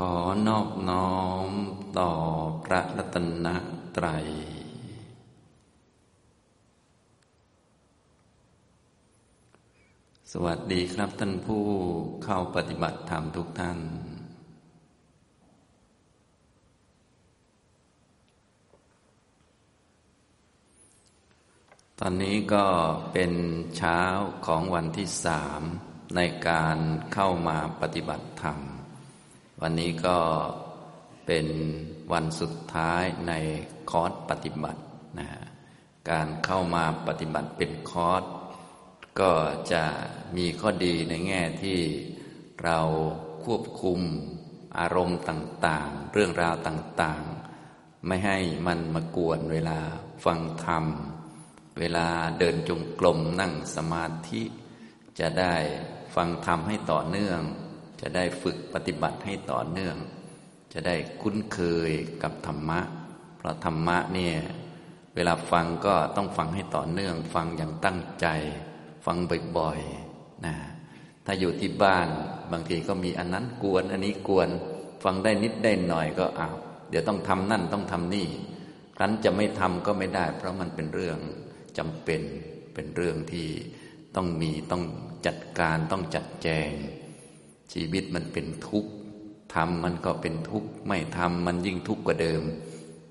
ขอนอบน้อมต่อพระรัตนตรัย สวัสดีครับท่านผู้เข้าปฏิบัติธรรมทุกท่าน ตอนนี้ก็เป็นเช้าของวันที่สามในการเข้ามาปฏิบัติธรรม วันนี้ก็เป็นวันสุดท้ายในคอร์สปฏิบัตินะการเข้ามาปฏิบัติเป็นคอร์สก็จะมีข้อดีในแง่ที่เราควบคุมอารมณ์ต่างๆ เรื่องราวต่างๆ ไม่ให้มันมากวนเวลาฟังธรรม เวลาเดินจงกรมนั่งสมาธิ จะได้ฟังธรรมให้ต่อเนื่อง จะได้ฝึกปฏิบัติให้ต่อเนื่อง จะได้คุ้นเคยกับธรรมะ เพราะธรรมะเนี่ยเวลาฟังก็ต้องฟังให้ต่อเนื่อง ฟังอย่างตั้งใจ ฟังบ่อยๆนะถ้าอยู่ที่บ้านบางทีก็มีอันนั้นกวน อันนี้กวน ฟังได้นิดได้หน่อยก็อ้าวเดี๋ยวต้องทำนั่นต้องทำนี่ ครั้นจะไม่ทำก็ไม่ได้ เพราะมันเป็นเรื่องจำเป็นเป็นเรื่องที่ต้องมีต้องจัดการต้องจัดแจง ชีวิตมันเป็นทุกข์ทำมันก็เป็นทุกข์ ไม่ทำมันยิ่งทุกข์กว่าเดิม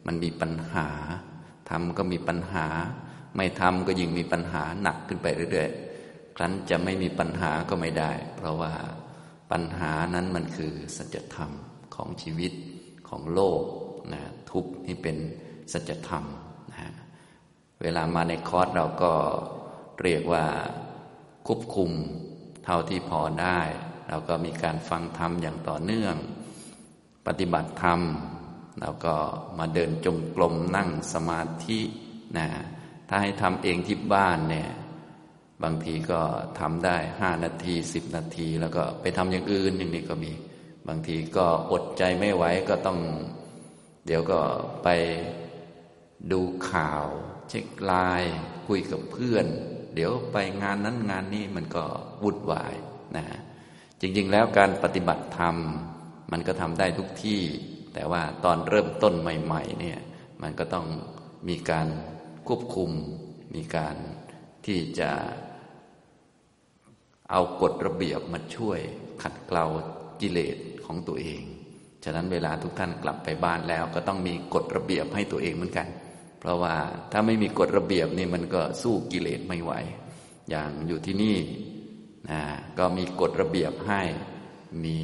มันมีปัญหาทำก็มีปัญหา ไม่ทำก็ยิ่งมีปัญหาหนักขึ้นไปเรื่อยๆ ครั้นจะไม่มีปัญหาก็ไม่ได้ เพราะว่าปัญหานั้นมันคือสัจธรรมของชีวิตของโลกนะทุกข์นี่เป็นสัจธรรมนะเวลามาในคอร์สเราก็เรียกว่าควบคุมเท่าที่พอได้ เราก็มีการฟังธรรมอย่างต่อเนื่อง ปฏิบัติธรรมเราก็มาเดินจงกรมนั่งสมาธินะถ้าให้ทำเองที่บ้านเนี่ยบางทีก็ทำได้ห้านาทีสิบนาที แล้วก็ไปทำอย่างอื่นอย่างนี้ก็มี บางทีก็อดใจไม่ไหวก็ต้อง เดี๋ยวก็ไปดูข่าว เช็คไลน์คุยกับเพื่อน เดี๋ยวไปงานนั้นงานนี้มันก็วุ่นวายนะจ ริง ๆ แล้วการปฏิบัติธรรม มันก็ทำได้ทุกที่ แต่ว่าตอนเริ่มต้นใหม่ ๆ เนี่ย มันก็ต้องมีการควบคุม มีการที่จะเอากฎระเบียบมาช่วยขัดเกลากิเลสของตัวเอง ฉะนั้นเวลาทุกท่านกลับไปบ้านแล้ว ก็ต้องมีกฎระเบียบให้ตัวเองเหมือนกัน เพราะว่าถ้าไม่มีกฎระเบียบนี่มันก็สู้กิเลสไม่ไหว อย่างอยู่ที่นี่ นะก็มีกฎระเบียบให้มี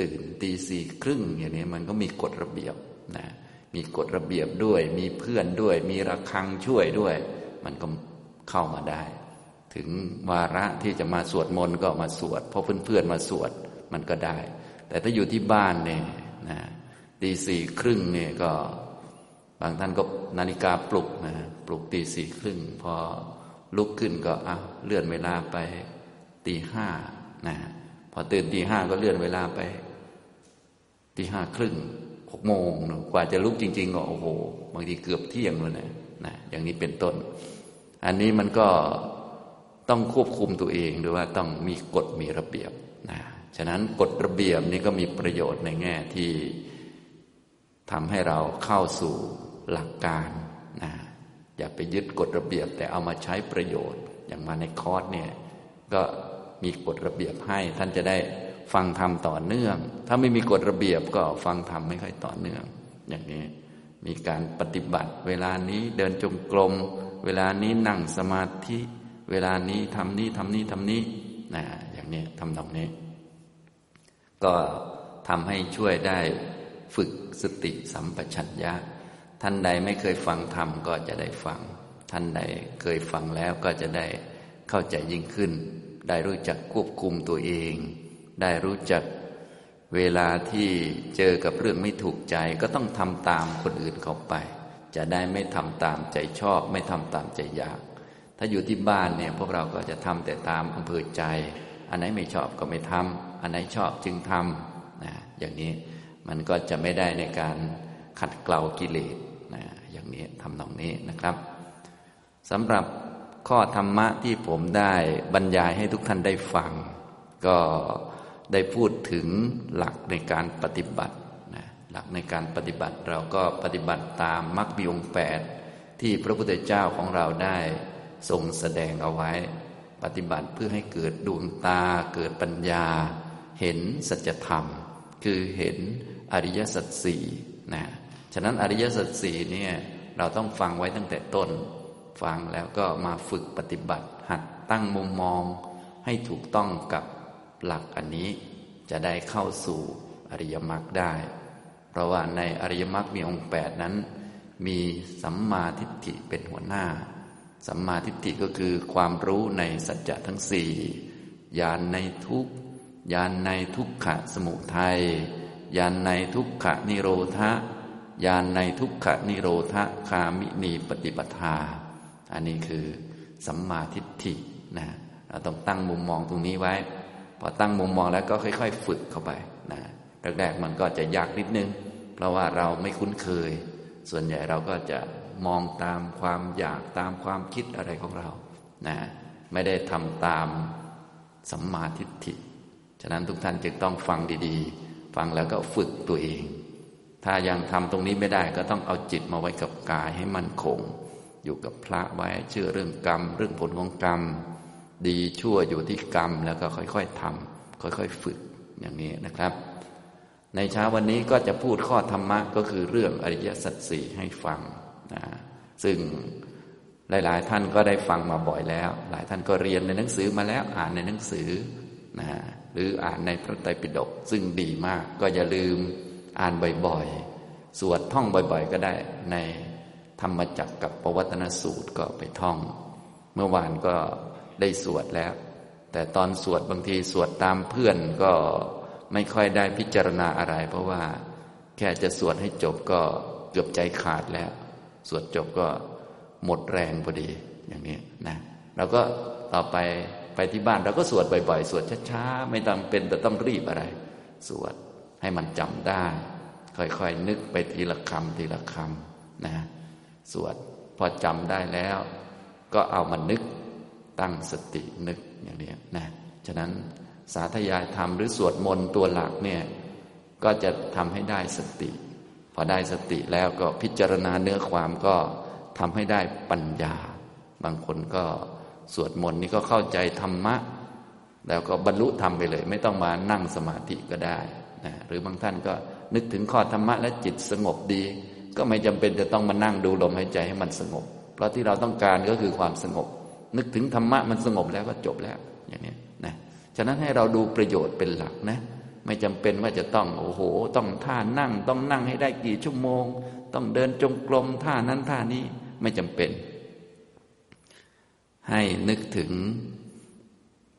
ตื่นตีสี่ครึ่งอย่างนี้มันก็มีกฎระเบียบนะมีกฎระเบียบด้วย มีเพื่อนด้วย มีระฆังช่วยด้วย มันก็เข้ามาได้ ถึงวาระที่จะมาสวดมนต์ก็มาสวดเพราะเพื่อนๆมาสวดมันก็ได้ แต่ถ้าอยู่ที่บ้านเนี่ยนะตีสี่ครึ่งเนี่ยก็บางท่านก็นาฬิกาปลุกนะปลุกตีสี่ครึ่งพอลุกขึ้นก็อะเลื่อนเวลาไป ตีห้านะพอตื่นตีห้าก็เลื่อนเวลาไปตีห้าครึ่งหกโมงกว่าจะลุกจริง ๆ ก็โอ้โห บางทีเกือบเที่ยงเลยนะนะอย่างนี้เป็นต้น อันนี้มันก็ต้องควบคุมตัวเองหรือว่าต้องมีกฎมีระเบียบนะฉะนั้นกฎระเบียบนี้ก็มีประโยชน์ในแง่ที่ทำให้เราเข้าสู่หลักการนะอย่าไปยึดกฎระเบียบแต่เอามาใช้ประโยชน์ อย่างมาในคอร์สเนี่ยก็ มีกฎระเบียบให้ ท่านจะได้ฟังธรรมต่อเนื่อง ถ้าไม่มีกฎระเบียบก็ฟังธรรมไม่ค่อยต่อเนื่อง อย่างนี้มีการปฏิบัติ เวลานี้เดินจงกรมเวลานี้นั่งสมาธิ เวลานี้ทำนี้ทำนี้ทำนี้นะอย่างนี้ทำตรงนี้ ก็ทำให้ช่วยได้ฝึกสติสัมปชัญญะ ท่านใดไม่เคยฟังธรรมก็จะได้ฟัง ท่านใดเคยฟังแล้วก็จะได้เข้าใจยิ่งขึ้น ได้รู้จักควบคุมตัวเอง ได้รู้จักเวลาที่เจอกับเรื่องไม่ถูกใจก็ต้องทำตามคนอื่นเขาไป จะได้ไม่ทำตามใจชอบ ไม่ทำตามใจอยาก ถ้าอยู่ที่บ้านเนี่ยพวกเราก็จะทำแต่ตามอำเภอใจ อันไหนไม่ชอบก็ไม่ทำอันไหนชอบจึงทำนะอย่างนี้มันก็จะไม่ได้ในการขัดเกลากิเลสนะอย่างนี้ทำตรงนี้นะครับสำหรับ ข้อธรรมะที่ผมได้บรรยายให้ทุกท่านได้ฟัง ก็ได้พูดถึงหลักในการปฏิบัตินะหลักในการปฏิบัติเราก็ปฏิบัติตามมรรคมีองแปดที่พระพุทธเจ้าของเราได้ทรงแสดงเอาไว้ ปฏิบัติเพื่อให้เกิดดวงตาเกิดปัญญา เห็นสัจธรรม คือเห็นอริยสัจสี่นะฉะนั้นอริยสัจสี่เนี่ยเราต้องฟังไว้ตั้งแต่ต้น ฟังแล้วก็มาฝึกปฏิบัติ หัดตั้งมุมมอง ให้ถูกต้องกับหลักอันนี้ จะได้เข้าสู่อริยมรรคได้ เพราะว่าในอริยมรรคมีองค์แปดนั้น มีสัมมาทิฏฐิเป็นหัวหน้า สัมมาทิฏฐิก็คือความรู้ในสัจจะทั้งสี่ญาณในทุกญาณในทุกขะสมุทัยญาณในทุกขะนิโรธะญาณในทุกขะนิโรธคามินีปฏิปทา อันนี้คือสัมมาทิฏฐินะเราต้องตั้งมุมมองตรงนี้ไว้ พอตั้งมุมมองแล้วก็ค่อย ๆ ฝึกเข้าไปนะแรกๆมันก็จะยากนิดนึง เพราะว่าเราไม่คุ้นเคย ส่วนใหญ่เราก็จะมองตามความอยากตามความคิดอะไรของเรานะไม่ได้ทำตามสัมมาทิฏฐิ ฉะนั้นทุกท่านจึงต้องฟังดีๆ ฟังแล้วก็ฝึกตัวเอง ถ้ายังทำตรงนี้ไม่ได้ก็ต้องเอาจิตมาไว้กับกายให้มั่นคง อยู่กับพระไว้เชื่อเรื่องกรรม เรื่องผลของกรรม ดีชั่วอยู่ที่กรรมแล้วก็ค่อยๆทำค่อยๆฝึกอย่างนี้นะครับ ในเช้าวันนี้ก็จะพูดข้อธรรมะก็คือเรื่องอริยสัจสี่ให้ฟังนะซึ่งหลาย ๆ ท่านก็ได้ฟังมาบ่อยแล้ว หลายท่านก็เรียนในหนังสือมาแล้วอ่านในหนังสือนะหรืออ่านในพระไตรปิฎกซึ่งดีมากก็อย่าลืมอ่านบ่อยๆ สวดท่องบ่อยๆ ก็ได้ใน ธรรมจักกับปวัตนสูตรก็ไปท่อง เมื่อวานก็ได้สวดแล้ว แต่ตอนสวดบางทีสวดตามเพื่อนก็ไม่ค่อยได้พิจารณาอะไร เพราะว่าแค่จะสวดให้จบก็เกือบใจขาดแล้ว สวดจบก็หมดแรงพอดีอย่างนี้นะเราก็ต่อไปไปที่บ้านเราก็สวดบ่อยๆ สวดช้าๆ ไม่ต้องเป็นแต่ต้องรีบอะไร สวดให้มันจำได้ ค่อยๆ นึกไปทีละคำทีละคำนะ สวด พอจำได้แล้ว ก็เอามานึกตั้งสตินึกอย่างนี้นะฉะนั้นสาธยายธรรมหรือสวดมนต์ตัวหลักเนี่ยก็จะทำให้ได้สติ พอได้สติแล้วก็พิจารณาเนื้อความก็ทำให้ได้ปัญญา บางคนก็สวดมนต์นี่ก็เข้าใจธรรมะ แล้วก็บรรลุธรรมไปเลย ไม่ต้องมานั่งสมาธิก็ได้นะหรือบางท่านก็นึกถึงข้อธรรมะและจิตสงบดี ก็ไม่จำเป็นจะต้องมานั่งดูลมหายใจให้มันสงบ เพราะที่เราต้องการก็คือความสงบ นึกถึงธรรมะมันสงบแล้วก็จบแล้วอย่างนี้นะฉะนั้นให้เราดูประโยชน์เป็นหลักนะ ไม่จำเป็นว่าจะต้องโอ้โห ต้องท่านั่ง ต้องนั่งให้ได้กี่ชั่วโมง ต้องเดินจงกรมท่านั้นท่านี้ไม่จำเป็น ให้นึกถึง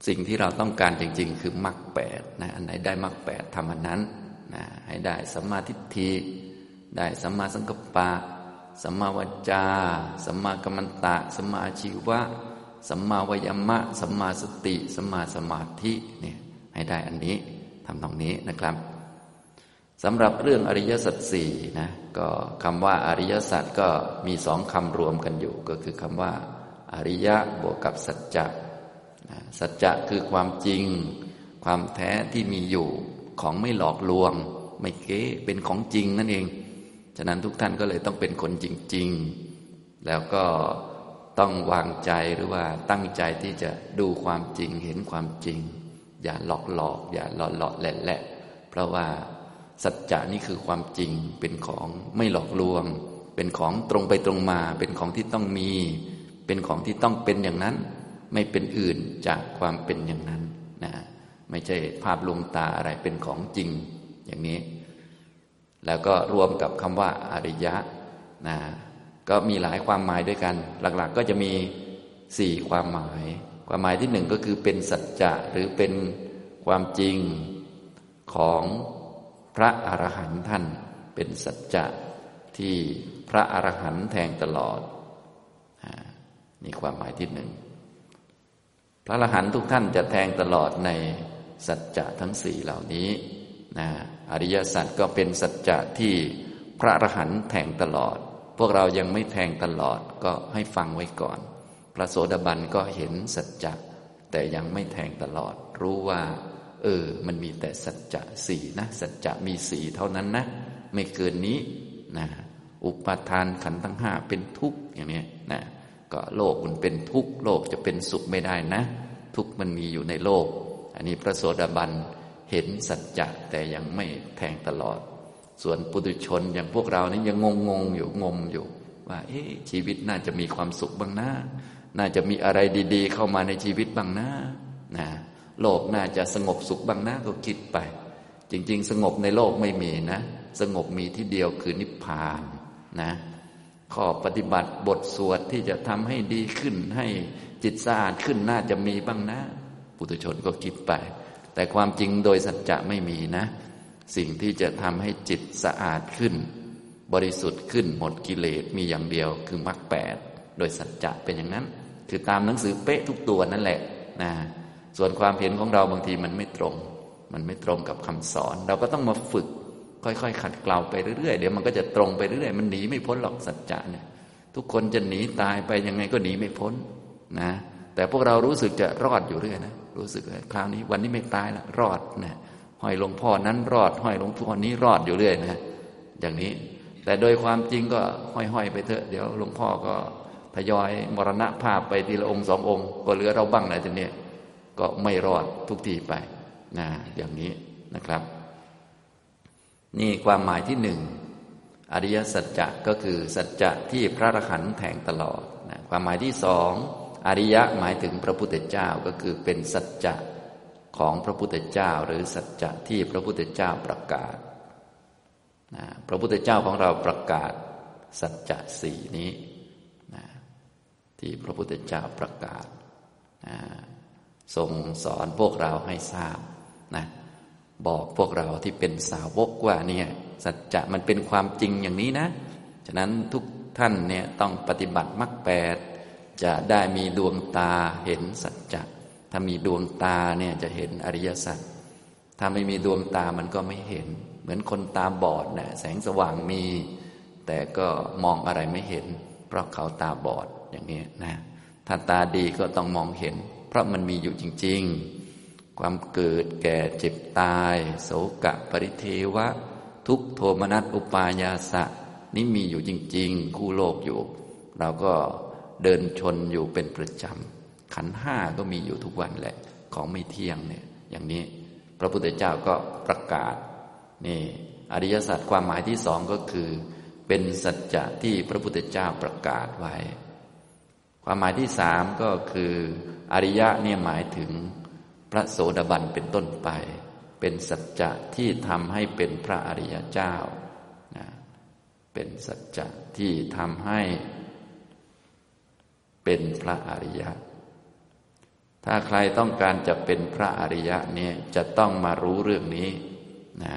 สิ่งที่เราต้องการจริง ๆ คือมรรคแปดนะอันไหนได้มรรคแปดทำอันนั้นนะให้ได้สัมมาทิฏฐิ ได้สัมมาสังกัปปะ สัมมาวจา สัมมากัมมันตะ สัมมาชีวะ สัมมาวยมะ สัมมาสติ สัมมาสมาธิเนี่ยให้ได้อันนี้ทำตรงนี้นะครับสำหรับเรื่องอริยสัจสี่นะก็คำว่าอริยสัจก็มีสองคำรวมกันอยู่ ก็คือคำว่า อริยะบวกกับสัจจะสัจจะคือความจริง ความแท้ที่มีอยู่ของไม่หลอกลวง ไม่เก๊เป็นของจริงนั่นเอง ฉะนั้นทุกท่านก็เลยต้องเป็นคนจริง ๆ แล้วก็ต้องวางใจหรือว่าตั้งใจที่จะดูความจริงเห็นความจริง อย่าหลอกหลอก อย่าหลอกหลอกแหละแหละเพราะว่าสัจจะนี่คือความจริงเป็นของไม่หลอกลวง เป็นของตรงไปตรงมา เป็นของที่ต้องมี เป็นของที่ต้องเป็นอย่างนั้น ไม่เป็นอื่นจากความเป็นอย่างนั้นนะไม่ใช่ภาพลวงตาอะไรเป็นของจริงอย่างนี้ แล้วก็รวมกับคำว่าอริยะนะก็มีหลายความหมายด้วยกัน หลักๆก็จะมีสี่ความหมาย ความหมายที่หนึ่งก็คือเป็นสัจจะหรือเป็นความจริงของพระอรหันต์ท่าน เป็นสัจจะที่พระอรหันต์แทงตลอดนี่ความหมายที่หนึ่งพระอรหันต์ทุกท่านจะแทงตลอดในสัจจะทั้งสี่เหล่านี้ นะอริยสัจก็เป็นสัจจะที่พระอรหันต์แทงตลอด พวกเรายังไม่แทงตลอดก็ให้ฟังไว้ก่อน พระโสดาบันก็เห็นสัจจะแต่ยังไม่แทงตลอด รู้ว่า เออ มันมีแต่สัจจะสี่นะ สัจจะมีสี่เท่านั้นนะ ไม่เกินนี้นะอุปาทานขันธ์ทั้งห้าเป็นทุกข์อย่างนี้นะก็โลกมันเป็นทุกข์โลกจะเป็นสุขไม่ได้นะ ทุกข์มันมีอยู่ในโลก อันนี้พระโสดาบันเเห็นสัจจะแต่ยังไม่แทงตลอด ส่วนปุถุชนอย่างพวกเรานี่ยังงงงอยู่งมอยู่ ว่า เอ๊ะชีวิตน่าจะมีความสุขบ้างนะน่าจะมีอะไรดี ๆ เข้ามาในชีวิตบ้างนะนะโลกน่าจะสงบสุขบ้างนะก็คิดไป จริง ๆ สงบในโลกไม่มีนะ สงบมีที่เดียวคือนิพพานนะข้อปฏิบัติบทสวดที่จะทำให้ดีขึ้นให้จิตสะอาดขึ้นน่าจะมีบ้างนะ ปุถุชนก็คิดไป แต่ความจริงโดยสัจจะไม่มีนะ สิ่งที่จะทำให้จิตสะอาดขึ้น บริสุทธิ์ขึ้นหมดกิเลสมีอย่างเดียวคือมรรคแปดโดยสัจจะเป็นอย่างนั้น คือตามหนังสือเป๊ะทุกตัวนั่นแหละนะส่วนความเห็นของเราบางทีมันไม่ตรง มันไม่ตรงกับคำสอน เราก็ต้องมาฝึก ค่อยๆ ขัดเกลาไปเรื่อยๆ เดี๋ยวมันก็จะตรงไปเรื่อยๆ มันหนีไม่พ้นหรอกสัจจะเนี่ยทุกคนจะหนีตายไปยังไงก็หนีไม่พ้นนะแต่พวกเรารู้สึกจะรอดอยู่เรื่อยนะ รู้สึกคราวนี้วันนี้ไม่ตายละรอดนะห้อยหลวงพ่อนั้นรอด ห้อยหลวงพ่อนี้รอดอยู่เรื่อยนะอย่างนี้ แต่โดยความจริงก็ห้อยๆไปเถอะเดี๋ยวหลวงพ่อก็ทยอยมรณะภาพไปทีละองค์สององค์ ก็เหลือเราบ้างเลยทีนี้ก็ไม่รอดทุกทีไปนะอย่างนี้นะครับ นี่ความหมายที่หนึ่งอริยสัจจะก็คือสัจจะที่พระอรหันต์แทงตลอดนะความหมายที่สอง อริยะหมายถึงพระพุทธเจ้าก็คือเป็นสัจจะของพระพุทธเจ้า หรือสัจจะที่พระพุทธเจ้าประกาศนะพระพุทธเจ้าของเราประกาศ สัจจะสี่นี้นะที่พระพุทธเจ้าประกาศนะทรงสอนพวกเราให้ทราบนะบอกพวกเราที่เป็นสาวกว่าเนี่ยสัจจะมันเป็นความจริงอย่างนี้นะ ฉะนั้นทุกท่านเนี่ยต้องปฏิบัติมรรคแปด จะได้มีดวงตาเห็นสัจจะถ้ามีดวงตาเนี่ยจะเห็นอริยสัจถ้าไม่มีดวงตามันก็ไม่เห็น เหมือนคนตาบอดนะแสงสว่างมี แต่ก็มองอะไรไม่เห็น เพราะเขาตาบอดอย่างนี้นะถ้าตาดีก็ต้องมองเห็น เพราะมันมีอยู่จริง ๆ ความเกิดแก่เจ็บตายโศกะปริเทวะ ทุกโทมนัสอุปายาสะ นี่มีอยู่จริง ๆ คู่โลกอยู่ เราก็ เดินชนอยู่เป็นประจำ ขันห้าก็มีอยู่ทุกวันแหละ ของไม่เที่ยงเนี่ย อย่างนี้พระพุทธเจ้าก็ประกาศนี่อริยสัจความหมายที่สองก็คือ เป็นสัจจะที่พระพุทธเจ้าประกาศไว้ ความหมายที่สามก็คืออริยะเนี่ยหมายถึงพระโสดาบันเป็นต้นไป เป็นสัจจะที่ทำให้เป็นพระอริยเจ้านะเป็นสัจจะที่ทำให้ เป็นพระอริยะ ถ้าใครต้องการจะเป็นพระอริยะเนี่ยจะต้องมารู้เรื่องนี้นะ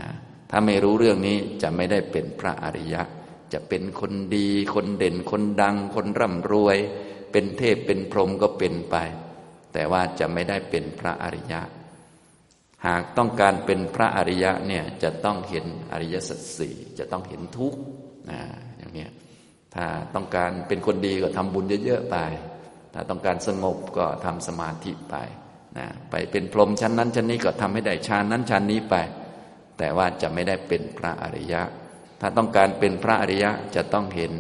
ถ้าไม่รู้เรื่องนี้จะไม่ได้เป็นพระอริยะ จะเป็นคนดี คนเด่น คนดัง คนร่ำรวย เป็นเทพเป็นพรหมก็เป็นไป แต่ว่าจะไม่ได้เป็นพระอริยะ หากต้องการเป็นพระอริยะเนี่ยจะต้องเห็นอริยสัจสี่จะต้องเห็นทุกข์นะอย่างนี้ ถ้าต้องการเป็นคนดีก็ทำบุญเยอะๆไปถ้าต้องการสงบก็ทำสมาธิไปนะไปเป็นพรหมชั้นนั้นชั้นนี้ก็ทำให้ได้ฌานนั้นฌานนี้ไป แต่ว่าจะไม่ได้เป็นพระอริยะ ถ้าต้องการเป็นพระอริยะจะต้องเห็น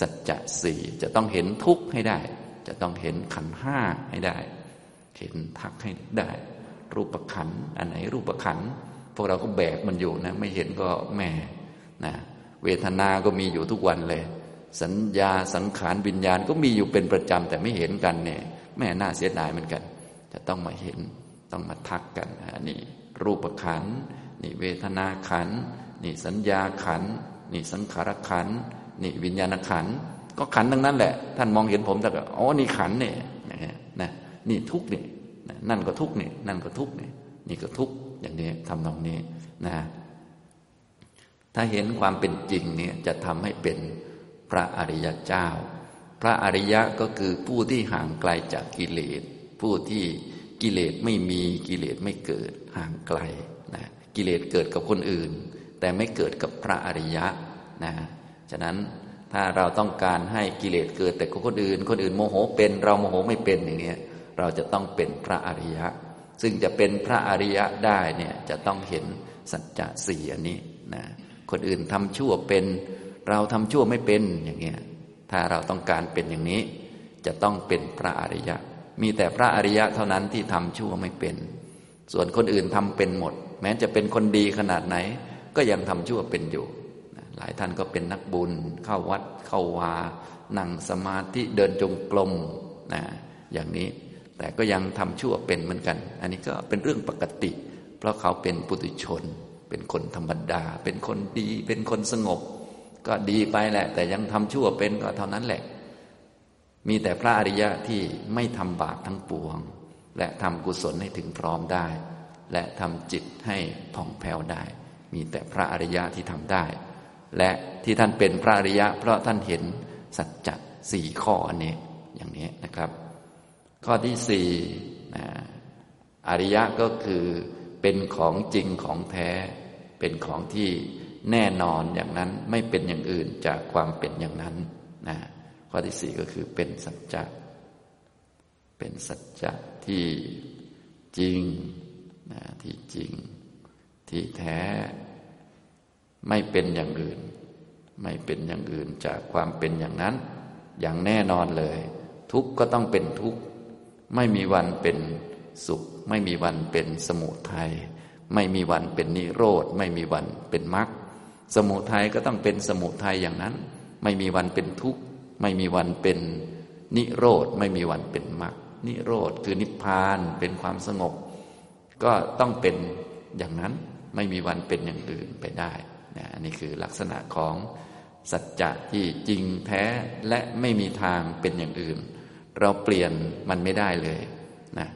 สัจจะสี่จะต้องเห็นทุกข์ให้ได้ จะต้องเห็นขันห้าให้ได้ เห็นทักให้ได้ รูปขันอันไหนรูปขันพวกเราก็แบกมันอยู่นะ ไม่เห็นก็แม่นะเวทนา ก็มีอยู่ทุกวันเลย สัญญาสังขารวิญญาณก็มีอยู่เป็นประจำแต่ไม่เห็นกันเนี่ยแม่น่าเสียดายเหมือนกัน จะต้องมาเห็นต้องมาทักกันอันนี้รูปขันนี่เวทนาขันนี่สัญญาขันนี่สังขารขันนี่วิญญาณขันก็ขันทั้งนั้นแหละ ท่านมองเห็นผมแต่ก็อ๋อนี่ขันเนี่ยนะนี่ทุกเนี่ยนั่นก็ทุกเนี่ยนั่นก็ทุกเนี่ยนี่ก็ทุกอย่างนี้ทำตรงนี้นะถ้าเห็นความเป็นจริงเนี่ยจะทำให้เป็น พระอริยเจ้า พระอริยะก็คือผู้ที่ห่างไกลจากกิเลส ผู้ที่กิเลสไม่มีกิเลสไม่เกิดห่างไกลนะกิเลสเกิดกับคนอื่น แต่ไม่เกิดกับพระอริยะนะฉะนั้นถ้าเราต้องการให้กิเลสเกิดแต่กับคนอื่น คนอื่นโมโหเป็น เราโมโหไม่เป็นอย่างนี้เราจะต้องเป็นพระอริยะ ซึ่งจะเป็นพระอริยะได้เนี่ยจะต้องเห็นสัจจะสี่อันนี้นะคนอื่นทำชั่วเป็น เราทำชั่วไม่เป็นอย่างเงี้ยถ้าเราต้องการเป็นอย่างนี้ จะต้องเป็นพระอริยะ มีแต่พระอริยะเท่านั้นที่ทำชั่วไม่เป็น ส่วนคนอื่นทำเป็นหมด แม้จะเป็นคนดีขนาดไหน ก็ยังทำชั่วเป็นอยู่หลายท่านก็เป็นนักบุญ เข้าวัดเข้าวา นั่งสมาธิเดินจงกรมนะอย่างนี้แต่ก็ยังทำชั่วเป็นเหมือนกัน อันนี้ก็เป็นเรื่องปกติ เพราะเขาเป็นปุถุชน เป็นคนธรรมดา เป็นคนดี เป็นคนสงบ ก็ดีไปแหละ แต่ยังทำชั่วเป็นก็เท่านั้นแหละ มีแต่พระอริยะที่ไม่ทำบาปทั้งปวง และทำกุศลให้ถึงพร้อมได้ และทำจิตให้ผ่องแผ้วได้ มีแต่พระอริยะที่ทำได้ และที่ท่านเป็นพระอริยะ เพราะท่านเห็นสัจจะสี่ข้ออันนี้อย่างนี้นะครับ ข้อที่สี่นะอริยะก็คือเป็นของจริงของแท้ เป็นของที่ แน่นอนอย่างนั้นไม่เป็นอย่างอื่นจากความเป็นอย่างนั้นนะข้อที่สี่ก็คือเป็นสัจจะเป็นสัจจะที่จริงนะที่จริง ที่แท้ไม่เป็นอย่างอื่น ไม่เป็นอย่างอื่นจากความเป็นอย่างนั้น อย่างแน่นอนเลย ทุกข์ก็ต้องเป็นทุกข์ไม่มีวันเป็นสุข ไม่มีวันเป็นสมุทัยไม่มีวันเป็นนิโรธ ไม่มีวันเป็นมรรค สมุทัยก็ต้องเป็นสมุทัยอย่างนั้น ไม่มีวันเป็นทุกข์ ไม่มีวันเป็นนิโรธ ไม่มีวันเป็นมรรค นิโรธคือนิพพาน เป็นความสงบ ก็ต้องเป็นอย่างนั้น ไม่มีวันเป็นอย่างอื่นไปได้นะนี่คือลักษณะของสัจจะที่จริงแท้และไม่มีทางเป็นอย่างอื่น เราเปลี่ยนมันไม่ได้เลยนะ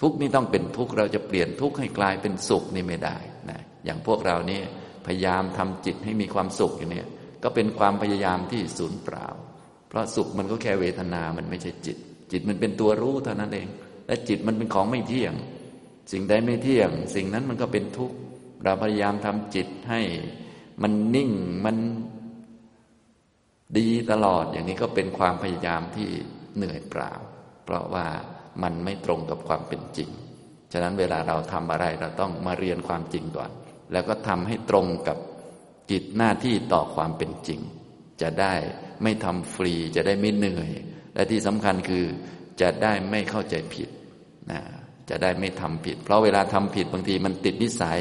ทุกนี่ต้องเป็นทุกเราจะเปลี่ยนทุกให้กลายเป็นสุขนี่ไม่ได้นะอย่างพวกเรานี่ พยายามทำจิตให้มีความสุขอย่างนี้ก็เป็นความพยายามที่สูญเปล่า เพราะสุขมันก็แค่เวทนา มันไม่ใช่จิต จิตมันเป็นตัวรู้เท่านั้นเอง และจิตมันเป็นของไม่เที่ยง สิ่งใดไม่เที่ยง สิ่งนั้นมันก็เป็นทุกข์ เราพยายามทำจิตให้มันนิ่ง มันดีตลอด อย่างนี้ก็เป็นความพยายามที่เหนื่อยเปล่า เพราะว่ามันไม่ตรงกับความเป็นจริง ฉะนั้นเวลาเราทำอะไรเราต้องมาเรียนความจริงก่อน แล้วก็ทำให้ตรงกับกิจหน้าที่ต่อความเป็นจริง จะได้ไม่ทำฟรีจะได้ไม่เหนื่อย และที่สำคัญคือจะได้ไม่เข้าใจผิดนะจะได้ไม่ทำผิด เพราะเวลาทำผิดบางทีมันติดนิสัย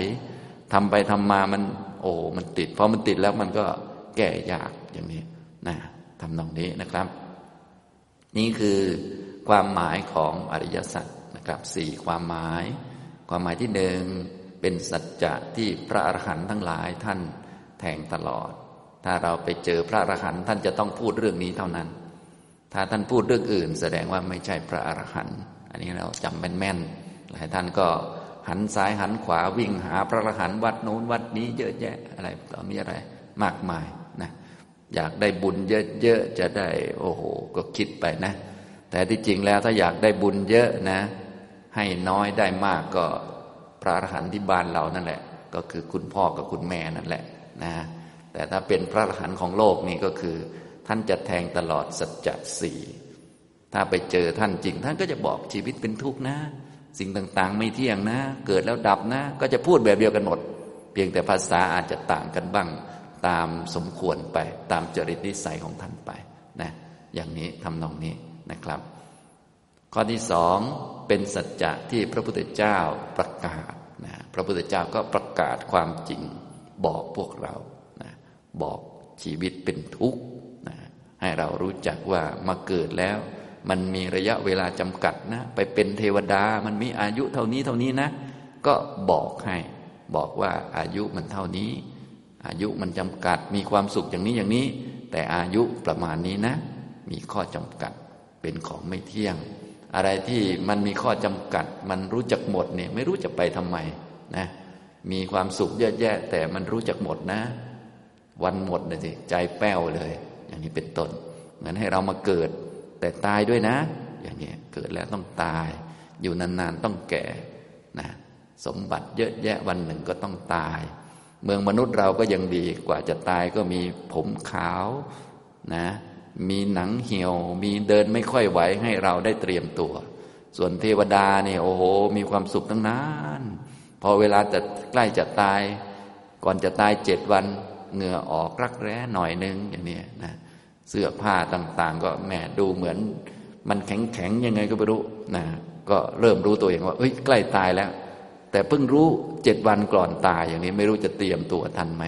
ทำไปทำมามันโอ้มันติดพอมันติดแล้วมันก็แก้ยากอย่างนี้นะทำตรงนี้นะครับ นี่คือความหมายของอริยสัจนะครับสี่ความหมาย ความหมายที่หนึ่ง เป็นสัจจะที่พระอรหันต์ทั้งหลายท่านแทงตลอด ถ้าเราไปเจอพระอรหันต์ท่านจะต้องพูดเรื่องนี้เท่านั้น ถ้าท่านพูดเรื่องอื่น แสดงว่าไม่ใช่พระอรหันต์อันนี้เราจำแม่นๆหลายท่านก็หันซ้ายหันขวาวิ่งหาพระอรหันต์วัดโน้นวัดนี้เยอะแยะอะไรต่อมีอะไรมากมายนะอยากได้บุญเยอะๆจะได้ โอ้โห ก็คิดไปนะ แต่ที่จริงแล้วถ้าอยากได้บุญเยอะนะ ให้น้อยได้มากก็ พระอรหันต์ที่บ้านเรานั่นแหละ ก็คือคุณพ่อกับคุณแม่นั่นแหละนะแต่ถ้าเป็นพระอรหันต์ของโลกนี่ก็คือ ท่านจะแทงตลอดสัจจะสี่ถ้าไปเจอท่านจริง ท่านก็จะบอกชีวิตเป็นทุกข์นะ สิ่งต่างๆ ไม่เที่ยงนะ เกิดแล้วดับนะ ก็จะพูดแบบเดียวกันหมด เพียงแต่ภาษาอาจจะต่างกันบ้าง ตามสมควรไป ตามจริตนิสัยของท่านไปนะอย่างนี้ทำนองนี้นะครับ ข้อที่สอง เป็นสัจจะที่พระพุทธเจ้าประกาศนะพระพุทธเจ้าก็ประกาศความจริงบอกพวกเรานะบอกชีวิตเป็นทุกข์นะให้เรารู้จักว่ามาเกิดแล้ว มันมีระยะเวลาจำกัดนะ ไปเป็นเทวดามันมีอายุเท่านี้เท่านี้นะ ก็บอกให้บอกว่าอายุมันเท่านี้ อายุมันจำกัดมีความสุขอย่างนี้อย่างนี้ แต่อายุประมาณนี้นะ มีข้อจำกัดเป็นของไม่เที่ยง อะไรที่มันมีข้อจำกัด มันรู้จักหมดเนี่ยไม่รู้จะไปทำไมนะมีความสุขเยอะแยะ แต่มันรู้จักหมดนะ วันหมดเลยสิใจแป้วเลย อย่างนี้เป็นต้นเหมือนให้เรามาเกิด แต่ตายด้วยนะ อย่างนี้เกิดแล้วต้องตาย อยู่นานๆต้องแก่นะสมบัติเยอะแยะวันหนึ่งก็ต้องตาย เมืองมนุษย์เราก็ยังดีกว่าจะตายก็มีผมขาวนะ มีหนังเหี่ยว มีเดินไม่ค่อยไหวให้เราได้เตรียมตัว ส่วนเทวดาเนี่ยโอ้โห มีความสุขตั้งนาน พอเวลาจะใกล้จะตาย ก่อนจะตายเจ็ดวัน เหงื่อออกรักแร้หน่อยนึงอย่างนี้นะเสื้อผ้าต่าง ๆ ก็แหมดูเหมือน มันแข็งๆยังไงก็ไม่รู้นะก็เริ่มรู้ตัวเองว่าเฮ้ยใกล้ตายแล้ว แต่เพิ่งรู้เจ็ดวันก่อนตายอย่างนี้ไม่รู้จะเตรียมตัวทันไหม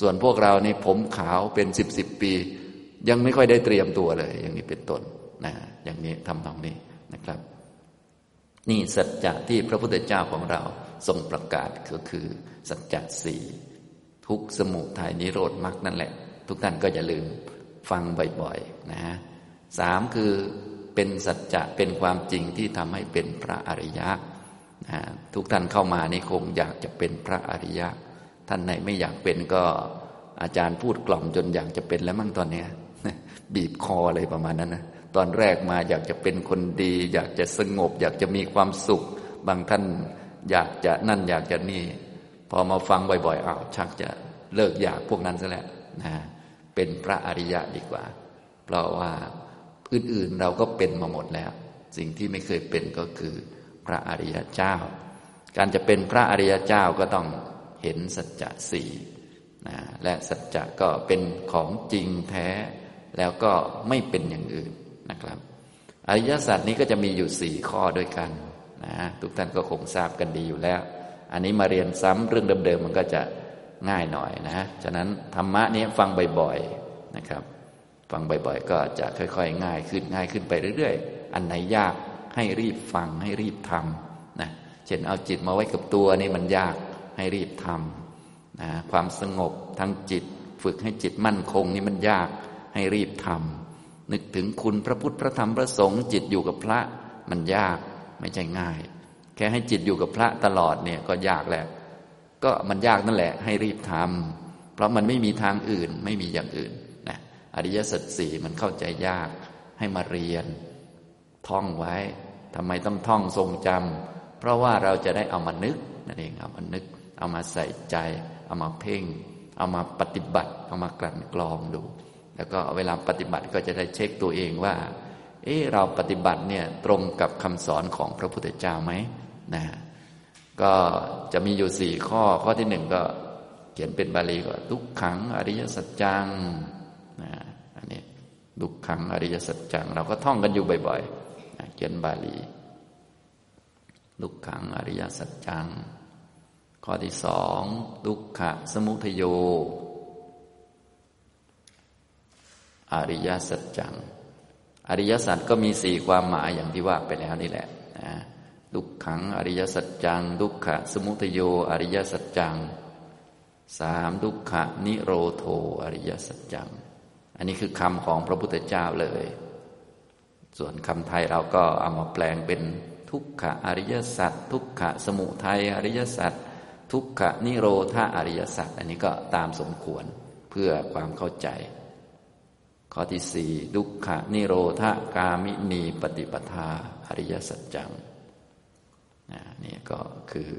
ส่วนพวกเรานี่ผมขาวเป็นสิบสิบปี ยังไม่ค่อยได้เตรียมตัวเลย อย่างนี้เป็นต้นนะอย่างนี้ทำตรงนี้นะครับ นี่สัจจะที่พระพุทธเจ้าของเราทรงประกาศก็คือ สัจจะสี่ทุกสมุทัยนิโรธมรรคนั่นแหละ ทุกท่านก็อย่าลืมฟังบ่อยๆนะฮะสามคือเป็นสัจจะเป็นความจริงที่ทำให้เป็นพระอริยะนะทุกท่านเข้ามานี่คงอยากจะเป็นพระอริยะ ท่านไหนไม่อยากเป็นก็อาจารย์พูดกล่อมจนอยากจะเป็นแล้วมั่งตอนเนี้ย บีบคออะไรประมาณนั้นนะตอนแรกมาอยากจะเป็นคนดี อยากจะสงบ อยากจะมีความสุข บางท่านอยากจะนั่นอยากจะนี่ พอมาฟังบ่อยๆอ้าวชักจะเลิกอยากพวกนั้นซะแล้วนะเป็นพระอริยะดีกว่า เพราะว่าอื่นๆเราก็เป็นมาหมดแล้ว สิ่งที่ไม่เคยเป็นก็คือพระอริยเจ้า การจะเป็นพระอริยเจ้าก็ต้องเห็นสัจจะสี่นะและสัจจะก็เป็นของจริงแท้ แล้วก็ไม่เป็นอย่างอื่นนะครับ อริยสัจนี้ก็จะมีอยู่สี่ข้อด้วยกันนะทุกท่านก็คงทราบกันดีอยู่แล้ว อันนี้มาเรียนซ้ำเรื่องเดิมๆมันก็จะง่ายหน่อยนะ ฉะนั้นธรรมะนี้ฟังบ่อยๆนะครับ ฟังบ่อยๆ ก็จะค่อยๆ ง่ายขึ้นง่ายขึ้นไปเรื่อยๆ อันไหนยากให้รีบฟังให้รีบทำนะเช่นเอาจิตมาไว้กับตัวนี่มันยากให้รีบทำนะความสงบทางจิต ฝึกให้จิตมั่นคงนี่มันยาก ให้รีบทำนึกถึงคุณพระพุทธพระธรรมพระสงฆ์จิตอยู่กับพระมันยากไม่ใช่ง่าย แค่ให้จิตอยู่กับพระตลอดเนี่ยก็ยากแหละ ก็มันยากนั่นแหละ ให้รีบทำเพราะมันไม่มีทางอื่นไม่มีอย่างอื่นนะอริยสัจสี่มันเข้าใจยากให้มาเรียน ท่องไว้ทำไมต้องท่องทรงจำเพราะว่าเราจะได้เอามานึกนั่นเองเอามานึก เอามาใส่ใจ เอามาเพ่ง เอามาปฏิบัติ เอามากลั่นกรองดู แล้วก็เวลาปฏิบัติก็จะได้เช็คตัวเองว่า เออเราปฏิบัติเนี่ยตรงกับคำสอนของพระพุทธเจ้าไหมนะก็จะมีอยู่สี่ข้อข้อที่หนึ่งก็เขียนเป็นบาลีก็ทุกขังอริยสัจจังนะอันนี้ทุกขังอริยสัจจัง เราก็ท่องกันอยู่บ่อยๆนะเขียนบาลีทุกขังอริยสัจจัง ข้อที่สองทุกขะสมุทโย อริยสัจจัง อริยสัจก็มีสี่ความหมายอย่างที่ว่าไปแล้วนี่แหละนะดุขขังอริยสัจจัง ดุขขะสมุทโยอริยสัจจังสามดุขขะนิโรโทอริยสัจจัง อันนี้คือคำของพระพุทธเจ้าเลย ส่วนคำไทยเราก็เอามาแปลงเป็นทุกขะอริยสัจทุกขะสมุทัยอริยสัจทุกขะนิโรธาอริยสัจอันนี้ก็ตามสมควรเพื่อความเข้าใจ ข้อที่สี่ดุขะนิโรธกามินีปฏิปทาอริยสัจจังนี่ก็คือ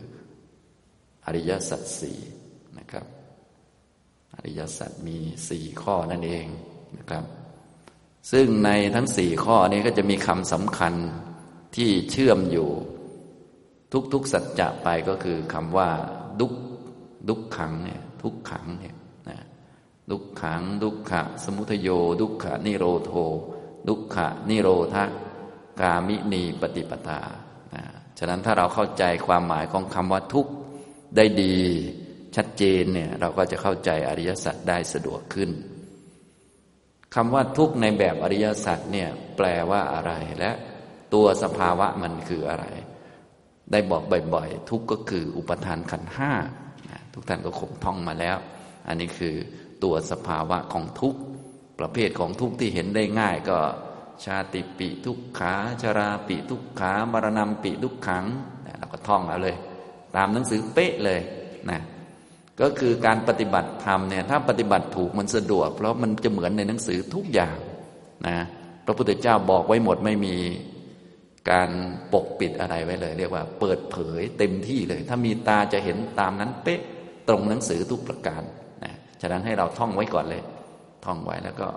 อริยสัจสี่นะครับ อริยสัจมีสี่ข้อนั่นเองนะครับ ซึ่งในทั้งสี่ข้อนี้ก็จะมีคำสำคัญที่เชื่อมอยู่ ทุกๆสัจจะไปก็คือคำว่า ดุกดุกขังเนี่ยทุกขังเนี่ย ดุกขัง ดุกขะ สมุทโย ดุกขะนิโรโท ดุกขะนิโรธกามินีปฏิปทาฉะนั้นถ้าเราเข้าใจความหมายของคำว่าทุกข์ได้ดีชัดเจนเนี่ยเราก็จะเข้าใจอริยสัจได้สะดวกขึ้นคำว่าทุกข์ในแบบอริยสัจเนี่ยแปลว่าอะไรและตัวสภาวะมันคืออะไร ได้บอกบ่อยๆ ทุกข์ก็คืออุปทานขันห้าทุกท่านก็คงท่องมาแล้ว อันนี้คือ ตัวสภาวะของทุกข์ประเภทของทุกข์ที่เห็นได้ง่ายก็ ชาติปิทุกขาชาราปิทุกขามรณะปิทุกขังเราก็ท่องเอาเลย ตามหนังสือเป๊ะเลยนะก็คือการปฏิบัติธรรมเนี่ยถ้าปฏิบัติถูกมันสะดวก เพราะมันจะเหมือนในหนังสือทุกอย่างนะพระพุทธเจ้าบอกไว้หมดไม่มีการปกปิดอะไรไว้เลย เรียกว่า เปิดเผยเต็มที่เลย ถ้ามีตาจะเห็นตามนั้นเป๊ะตรงหนังสือทุกประการ ฉะนั้นให้เราท่องไว้ก่อนเลย ท่องไว้แล้วก็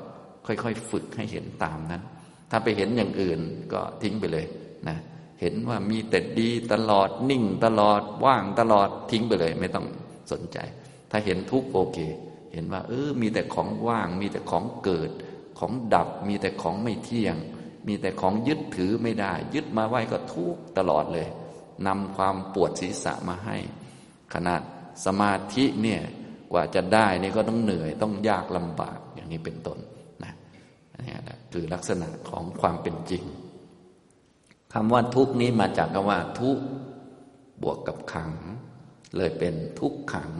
ค่อยๆ ฝึกให้เห็นตามนั้น ถ้าไปเห็นอย่างอื่นก็ทิ้งไปเลยนะเห็นว่ามีแต่ดีตลอดนิ่งตลอดว่างตลอดทิ้งไปเลย ไม่ต้องสนใจ ถ้าเห็นทุกโอเค เห็นว่า เออ มีแต่ของว่าง มีแต่ของเกิด ของดับ มีแต่ของไม่เที่ยง มีแต่ของยึดถือไม่ได้ ยึดมาไว้ก็ทุกตลอดเลยนำความปวดศีรษะมาให้ ขนาดสมาธิเนี่ย กว่าจะได้นี่ก็ต้องเหนื่อยต้องยากลำบากอย่างนี้เป็นต้นนะนี่คือลักษณะของความเป็นจริงคำว่าทุกนี้มาจากคำว่า ทุกบวกกับขัง เลยเป็นทุกขัง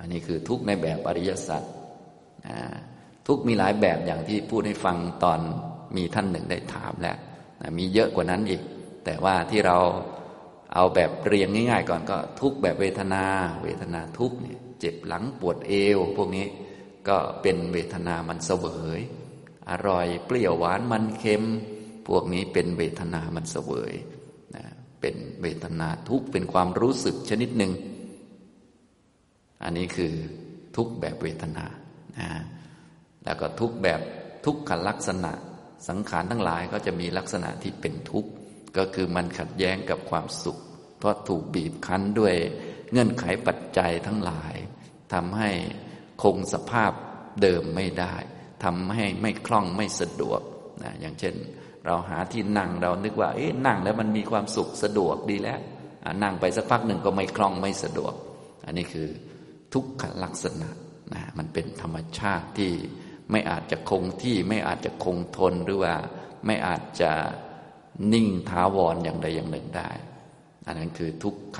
อันนี้คือทุกในแบบอริยสัจทุกมีหลายแบบอย่างที่พูดให้ฟังตอนมีท่านหนึ่งได้ถามแล้วมีเยอะกว่านั้นอีก แต่ว่าที่เราเอาแบบเรียงง่าย ๆ ก่อนก็ทุกแบบเวทนา เวทนาทุกเนี่ย เจ็บหลังปวดเอว พวกนี้ก็เป็นเวทนามันเสวย อร่อยเปรี้ยวหวานมันเค็ม พวกนี้เป็นเวทนามันเสวยนะเป็นเวทนาทุกเป็นความรู้สึกชนิดหนึ่ง อันนี้คือทุกแบบเวทนานะแล้วก็ทุกแบบทุกขลักษณะ สังขารทั้งหลายก็จะมีลักษณะที่เป็นทุกข์ ก็คือมันขัดแย้งกับความสุข เพราะถูกบีบคั้นด้วยเงื่อนไขปัจจัยทั้งหลาย ทำให้คงสภาพเดิมไม่ได้ทำให้ไม่คล่องไม่สะดวกนะอย่างเช่น เราหาที่นั่งเรานึกว่า เอ๊ะนั่งแล้วมันมีความสุขสะดวกดีแล้วนั่งไปสักพักหนึ่งก็ไม่คล่องไม่สะดวก อันนี้คือทุกขลักษณะนะมันเป็นธรรมชาติที่ไม่อาจจะคงที่ไม่อาจจะคงทนหรือว่าไม่อาจจะนิ่งท้าวรอย่างใดอย่างหนึ่งได้ อันนั้นคือทุกข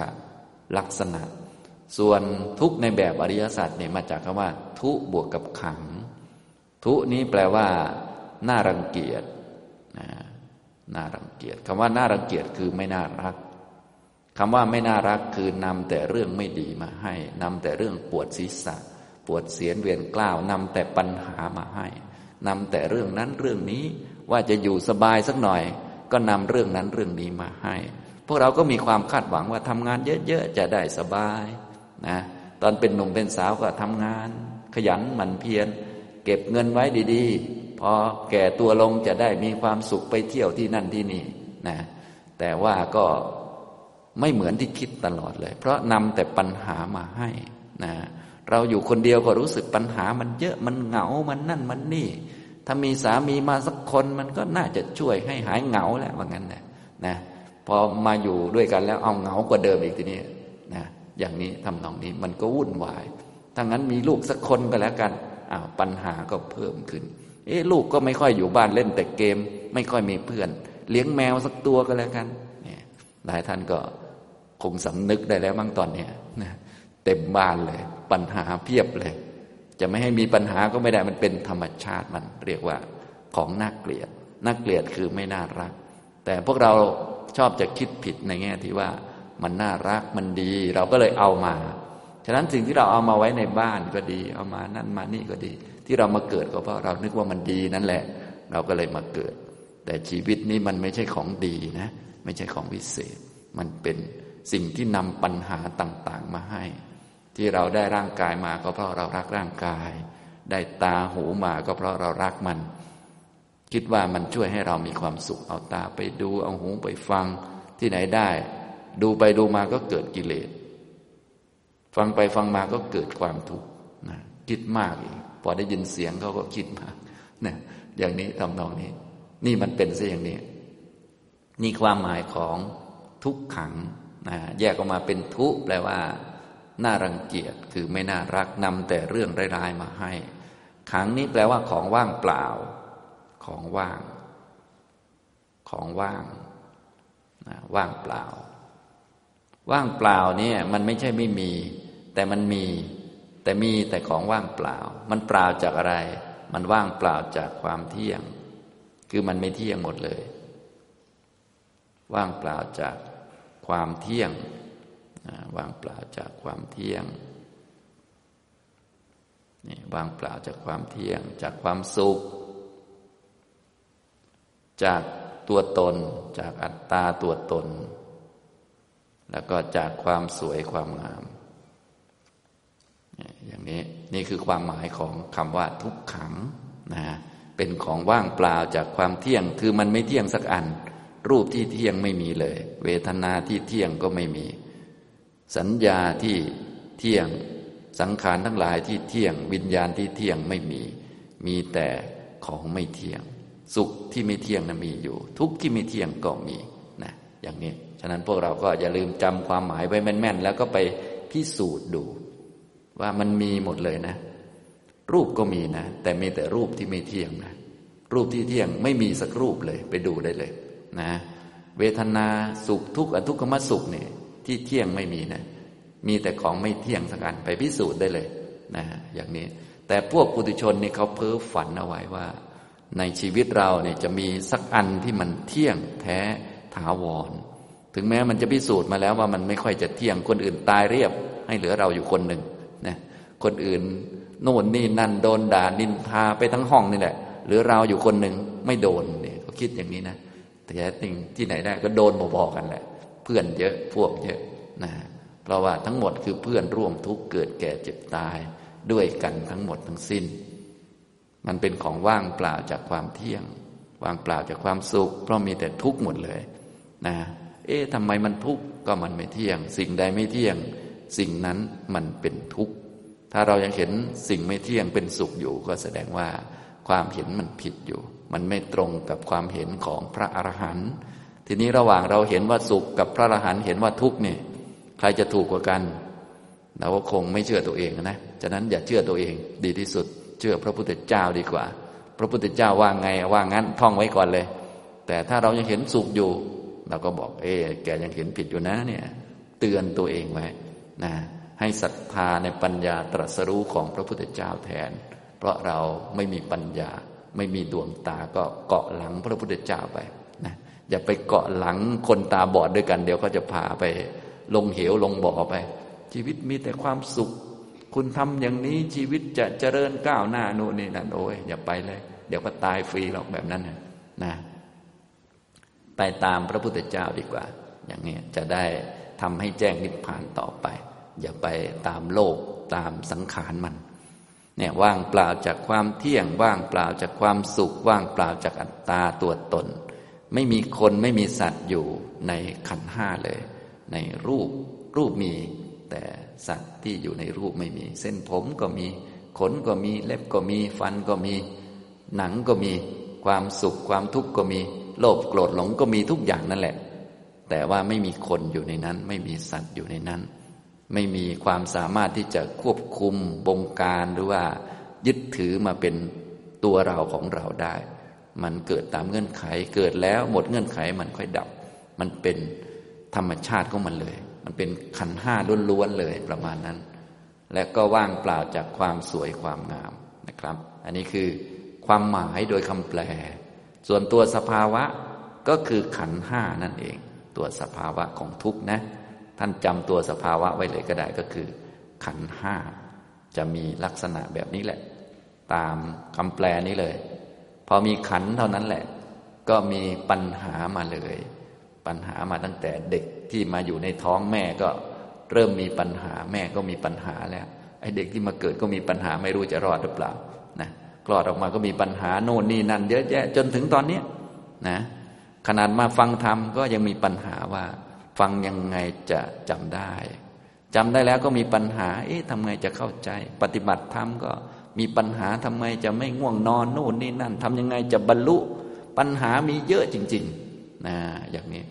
ลักษณะ ส่วนทุกในแบบอริยสัจเนี่ยมาจากคำว่า ทุบวกกับขัง ทุนี้แปลว่าน่ารังเกียจนะน่ารังเกียจคำว่าน่ารังเกียจคือไม่น่ารักคำว่าไม่น่ารักคือนำแต่เรื่องไม่ดีมาให้นำแต่เรื่องปวดศีรษะ ปวดเสียนเวียนกล้าวนำแต่ปัญหามาให้นำแต่เรื่องนั้นเรื่องนี้ว่าจะอยู่สบายสักหน่อย ก็นำเรื่องนั้นเรื่องนี้มาให้ พวกเราก็มีความคาดหวังว่าทำงานเยอะๆจะได้สบาย นะตอนเป็นหนุ่มเป็นสาวก็ทำงาน ขยันหมั่นเพียร เก็บเงินไว้ดีๆ พอแก่ตัวลงจะได้มีความสุขไปเที่ยวที่นั่นที่นี่นะแต่ว่าก็ไม่เหมือนที่คิดตลอดเลย เพราะนำแต่ปัญหามาให้นะเราอยู่คนเดียวก็รู้สึกปัญหามันเยอะมันเหงา มันนั่นมันนี่ ถ้ามีสามีมาสักคนมันก็น่าจะช่วยให้หายเหงาแหละว่างั้นแหละนะพอมาอยู่ด้วยกันแล้วเอาเหงากว่าเดิมอีกทีนี้ อย่างนี้ทำนองนี้มันก็วุ่นวายถ้างั้นมีลูกสักคนก็แล้วกันอ้าวปัญหาก็เพิ่มขึ้น เอ๊ะลูกก็ไม่ค่อยอยู่บ้านเล่นแต่เกม ไม่ค่อยมีเพื่อน เลี้ยงแมวสักตัวก็แล้วกันเนี่ยหลายท่านก็คงสำนึกได้แล้วมั้งตอนเนี้ยนะเต็มบ้านเลย ปัญหาเพียบเลย จะไม่ให้มีปัญหาก็ไม่ได้มันเป็นธรรมชาติมันเรียกว่าของน่าเกลียดน่าเกลียดคือไม่น่ารัก แต่พวกเราชอบจะคิดผิดในแง่ที่ว่า มันน่ารักมันดี เราก็เลยเอามา ฉะนั้นสิ่งที่เราเอามาไว้ในบ้านก็ดี เอามานั่นมานี่ก็ดี ที่เรามาเกิดก็เพราะเรานึกว่ามันดีนั่นแหละ เราก็เลยมาเกิด แต่ชีวิตนี้มันไม่ใช่ของดีนะ ไม่ใช่ของวิเศษ มันเป็นสิ่งที่นำปัญหาต่างๆ มาให้ ที่เราได้ร่างกายมาก็เพราะเรารักร่างกาย ได้ตาหูมาก็เพราะเรารักมัน คิดว่ามันช่วยให้เรามีความสุขเอาตาไปดูเอาหูไปฟังที่ไหนได้ ดูไปดูมาก็เกิดกิเลส ฟังไปฟังมาก็เกิดความทุกข์นะคิดมากอีกพอได้ยินเสียงเขาก็คิดมากนะอย่างนี้ทำนองนี้ นี่มันเป็นซะอย่างนี้ นี่ความหมายของทุกขังนะแยกออกมาเป็นทุแปลว่า น่ารังเกียจคือไม่น่ารักนำแต่เรื่องร้ายๆมาให้ ขังนี้แปลว่าของว่างเปล่า ของว่าง ของว่างนะว่างเปล่า ว่างเปล่าเนี่ยมันไม่ใช่ไม่มี แต่มันมี แต่มีแต่ของว่างเปล่า มันเปล่าจากอะไร มันว่างเปล่าจากความเที่ยง คือมันไม่เที่ยงหมดเลย ว่างเปล่าจากความเที่ยงว่างเปล่าจากความเที่ยงนี่ว่างเปล่าจากความเที่ยง จากความสุข จากตัวตน จากอัตตาตัวตน แล้วก็จากความสวยความงาม อย่างนี้นี่คือความหมายของคำว่าทุกขังนะเป็นของว่างเปล่าจากความเที่ยง คือมันไม่เที่ยงสักอัน รูปที่เที่ยงไม่มีเลย เวทนาที่เที่ยงก็ไม่มี สัญญาที่เที่ยงสังขารทั้งหลายที่เที่ยง วิญญาณที่เที่ยงไม่มี มีแต่ของไม่เที่ยง สุขที่ไม่เที่ยงนะมีอยู่ ทุกข์ที่ไม่เที่ยงก็มีนะอย่างนี้ ฉะนั้นพวกเราก็อย่าลืมจำความหมายไว้แม่นๆ แล้วก็ไปพิสูจน์ดู ว่ามันมีหมดเลยนะ รูปก็มีนะ แต่มีแต่รูปที่ไม่เที่ยงนะรูปที่เที่ยงไม่มีสักรูปเลยไปดูได้เลยนะ เวทนาสุขทุกข์อทุกขมสุขเนี่ยที่เที่ยงไม่มีนะมีแต่ของไม่เที่ยงสักอันไปพิสูจน์ได้เลยนะอย่างนี้ แต่พวกปุถุชนนี่เขาเพ้อฝันเอาไว้ว่า ในชีวิตเราเนี่ยจะมีสักอันที่มันเที่ยงแท้ถาวร ถึงแม้มันจะพิสูจน์มาแล้วว่ามันไม่ค่อยจะเที่ยงคนอื่นตายเรียบ ให้เหลือเราอยู่คนหนึ่งนะคนอื่นโน่นนี่นั่นโดนด่านินทาไปทั้งห้องนี่แหละหรือเราอยู่คนหนึ่งไม่โดนเนี่ยเขาคิดอย่างนี้นะแต่จริงที่ไหนได้ก็โดนพอๆกันแหละ เพื่อนเยอะพวกเยอะนะเพราะว่าทั้งหมดคือเพื่อนร่วมทุกข์เกิดแก่เจ็บตายด้วยกันทั้งหมดทั้งสิ้น มันเป็นของว่างเปล่าจากความเที่ยง ว่างเปล่าจากความสุข เพราะมีแต่ทุกข์หมดเลย นะ เอ๊ะทำไมมันทุกข์ก็มันไม่เที่ยง สิ่งใดไม่เที่ยง สิ่งนั้นมันเป็นทุกข์ถ้าเรายังเห็นสิ่งไม่เที่ยงเป็นสุขอยู่ ก็แสดงว่าความเห็นมันผิดอยู่ มันไม่ตรงกับความเห็นของพระอรหันต์ทีนี้ระหว่างเราเห็นว่าสุขกับพระอรหันต์เห็นว่าทุกข์เนี่ยใครจะถูกกว่ากันเราก็คงไม่เชื่อตัวเองนะฉะนั้นอย่าเชื่อตัวเองดีที่สุด เชื่อพระพุทธเจ้าดีกว่า พระพุทธเจ้าว่าไงว่างั้นท่องไว้ก่อนเลย แต่ถ้าเรายังเห็นสุขอยู่ เราก็บอก เอ๊แกยังเห็นผิดอยู่นะเนี่ย เตือนตัวเองไว้นะให้ศรัทธาในปัญญาตรัสรู้ของพระพุทธเจ้าแทน เพราะเราไม่มีปัญญา ไม่มีดวงตาก็เกาะหลังพระพุทธเจ้าไปนะอย่าไปเกาะหลังคนตาบอดด้วยกัน เดี๋ยวเขาจะพาไป ลงเหวลงบ่อไป ชีวิตมีแต่ความสุข คุณทำอย่างนี้ชีวิตจะเจริญก้าวหน้าโน่นนี่นั่นโอ้ยอย่าไปเลย เดี๋ยวก็ตายฟรีหรอกแบบนั้นนะ ไปตามพระพุทธเจ้าดีกว่า อย่างนี้จะได้ทำให้แจ้งนิพพานต่อไป อย่าไปตามโลกตามสังขารมันเนี่ยว่างเปล่าจากความเที่ยงว่างเปล่าจากความสุข ว่างเปล่าจากอัตตาตัวตน ไม่มีคนไม่มีสัตว์อยู่ในขันห้าเลย ในรูปรูปมี แต่สัตว์ที่อยู่ในรูปไม่มี เส้นผมก็มี ขนก็มีเล็บก็มี ฟันก็มี หนังก็มี ความสุขความทุกข์ก็มี โลภโกรธหลงก็มีทุกอย่างนั่นแหละ แต่ว่าไม่มีคนอยู่ในนั้น ไม่มีสัตว์อยู่ในนั้น ไม่มีความสามารถที่จะควบคุมบงการหรือว่า ยึดถือมาเป็นตัวเราของเราได้ มันเกิดตามเงื่อนไขเกิดแล้วหมดเงื่อนไขมันค่อยดับ มันเป็นธรรมชาติของมันเลย มันเป็นขันห้าล้วนๆเลยประมาณนั้น และก็ว่างเปล่าจากความสวยความงามนะครับ อันนี้คือความหมายโดยคำแปล ส่วนตัวสภาวะก็คือขันห้านั่นเอง ตัวสภาวะของทุกนะ ท่านจำตัวสภาวะไว้เลยก็ได้ก็คือ ขันห้าจะมีลักษณะแบบนี้แหละ ตามคำแปลนี้เลย พอมีขันเท่านั้นแหละ ก็มีปัญหามาเลย ปัญหามาตั้งแต่เด็กที่มาอยู่ในท้องแม่ก็เริ่มมีปัญหาแม่ก็มีปัญหาแล้วไอ้เด็กที่มาเกิดก็มีปัญหาไม่รู้จะรอดหรือเปล่า คลอดออกมาก็มีปัญหาโน่นนี่นั่นเยอะแยะจนถึงตอนนี้นะขนาดมาฟังธรรมก็ยังมีปัญหาว่า ฟังยังไงจะจำได้จำได้แล้วก็มีปัญหา เอ๊ะทำไงจะเข้าใจ ปฏิบัติธรรมก็มีปัญหาทำไมจะไม่ง่วงนอนโน่นนี่นั่นทำยังไงจะบรรลุ ปัญหามีเยอะจริงๆนะอย่างนี้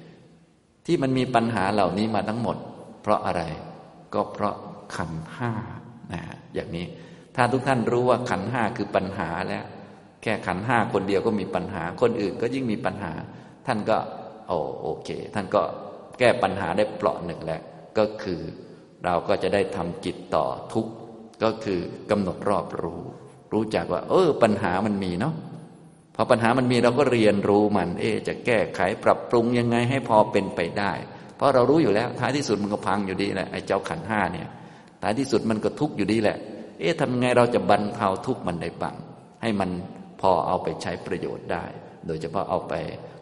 ที่มันมีปัญหาเหล่านี้มาทั้งหมด เพราะอะไร ก็เพราะขันห้านะอย่างนี้ ถ้าทุกท่านรู้ว่าขันห้าคือปัญหาแล้ว แค่ขันห้าคนเดียวก็มีปัญหา คนอื่นก็ยิ่งมีปัญหา ท่านก็โอโอเค ท่านก็แก้ปัญหาได้เปราะหนึ่งแล้ว ก็คือเราก็จะได้ทำกิจต่อทุกก็คือกำหนดรอบรู้ รู้จักว่า เออ ปัญหามันมีเนาะพอปัญหามันมีเราก็เรียนรู้มัน เอจะแก้ไขปรับปรุงยังไงให้พอเป็นไปได้ เพราะเรารู้อยู่แล้ว ท้ายที่สุดมันก็พังอยู่ดีแหละไอ้เจ้าขันห้าเนี่ยท้ายที่สุดมันก็ทุกข์อยู่ดีแหละ เอ๊ะทำไงเราจะบรรเทาทุกข์มันได้บ้าง ให้มันพอเอาไปใช้ประโยชน์ได้ โดยเฉพาะเอาไป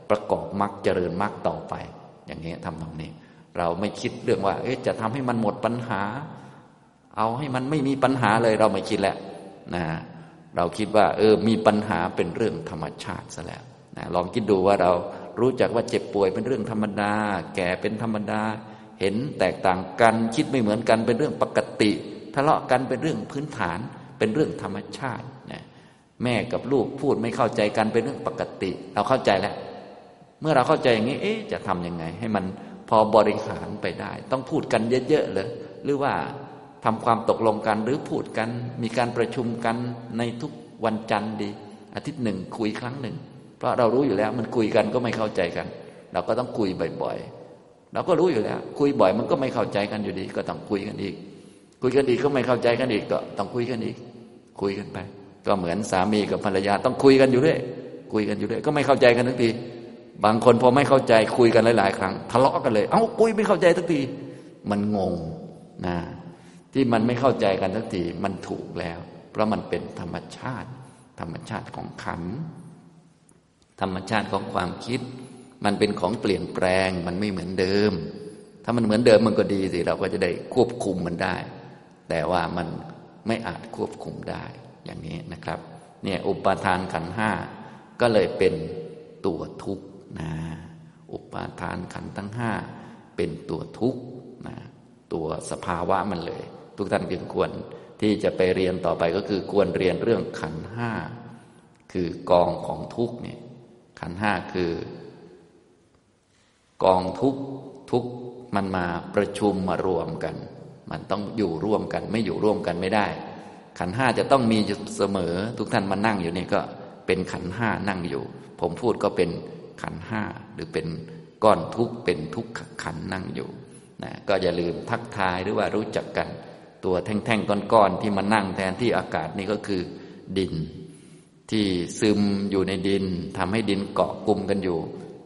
ประกอบมรรคเจริญมรรคต่อไป อย่างนี้ทำตรงนี้ เราไม่คิดเรื่องว่า เอ๊ะจะทำให้มันหมดปัญหา เอาให้มันไม่มีปัญหาเลยเราไม่คิดแล้วนะเราคิดว่า เออ มีปัญหาเป็นเรื่องธรรมชาติซะแล้วนะลองคิดดูว่าเรารู้จักว่าเจ็บป่วยเป็นเรื่องธรรมดา แก่เป็นธรรมดา เห็นแตกต่างกัน คิดไม่เหมือนกันเป็นเรื่องปกติ ทะเลาะกันเป็นเรื่องพื้นฐาน เป็นเรื่องธรรมชาตินะแม่กับลูกพูดไม่เข้าใจกันเป็นเรื่องปกติ เราเข้าใจแล้ว เมื่อเราเข้าใจอย่างนี้ เอ๊ะจะทํำยังไง ให้มันพอบริหารไปได้ ต้องพูดกันเยอะๆเลยหรือว่าทำความตกลงกันหรือพูดกัน มีการประชุมกันในทุกวันจันทร์ดี อาทิตย์หนึ่งคุยครั้งหนึ่ง เพราะเรารู้อยู่แล้วมันคุยกันก็ไม่เข้าใจกัน เราก็ต้องคุยบ่อยๆ เราก็รู้อยู่แล้ว คุยบ่อยมันก็ไม่เข้าใจกันอยู่ดี ก็ต้องคุยกันอีก คุยกันอีกก็ไม่เข้าใจกันอีกก็ต้องคุยกันอีก คุยกันไป ก็เหมือนสามีกับภรรยาต้องคุยกันอยู่เรื่อยคุยกันอยู่เรื่อยก็ไม่เข้าใจกันทั้งทีบางคนพอไม่เข้าใจคุยกันหลาย ๆ ครั้ง ทะเลาะกันเลย เอ้าคุยไม่เข้าใจทั้งทีมันงงนะที่มันไม่เข้าใจกันทักทีมันถูกแล้ว เพราะมันเป็นธรรมชาติ ธรรมชาติของขัน ธรรมชาติของความคิด มันเป็นของเปลี่ยนแปลงมันไม่เหมือนเดิม ถ้ามันเหมือนเดิมมันก็ดีสิเราก็จะได้ควบคุมมันได้ แต่ว่ามันไม่อาจควบคุมได้อย่างนี้นะครับเนี่ยอุปาทานขันห้าก็เลยเป็นตัวทุกข์นะอุปาทานขันทั้งห้าเป็นตัวทุกข์นะตัวสภาวะมันเลย ทุกท่านจึงควรที่จะไปเรียนต่อไปก็คือควรเรียนเรื่องขันห้าคือกองของทุกเนี่ยขันห้าคือ กองทุกทุกมันมาประชุมมารวมกัน มันต้องอยู่ร่วมกัน ไม่อยู่ร่วมกันไม่ได้ ขันห้าจะต้องมีเสมอ ทุกท่านมานั่งอยู่นี่ก็เป็นขันห้านั่งอยู่ ผมพูดก็เป็นขันห้าหรือเป็นก้อนทุกเป็นทุกขันนั่งอยู่นะก็อย่าลืมทักทายหรือว่ารู้จักกัน ตัวแท่งๆก้อนๆที่มานั่งแทนที่อากาศนี่ก็คือดิน ที่ซึมอยู่ในดินทำให้ดินเกาะกลุ่มกันอยู่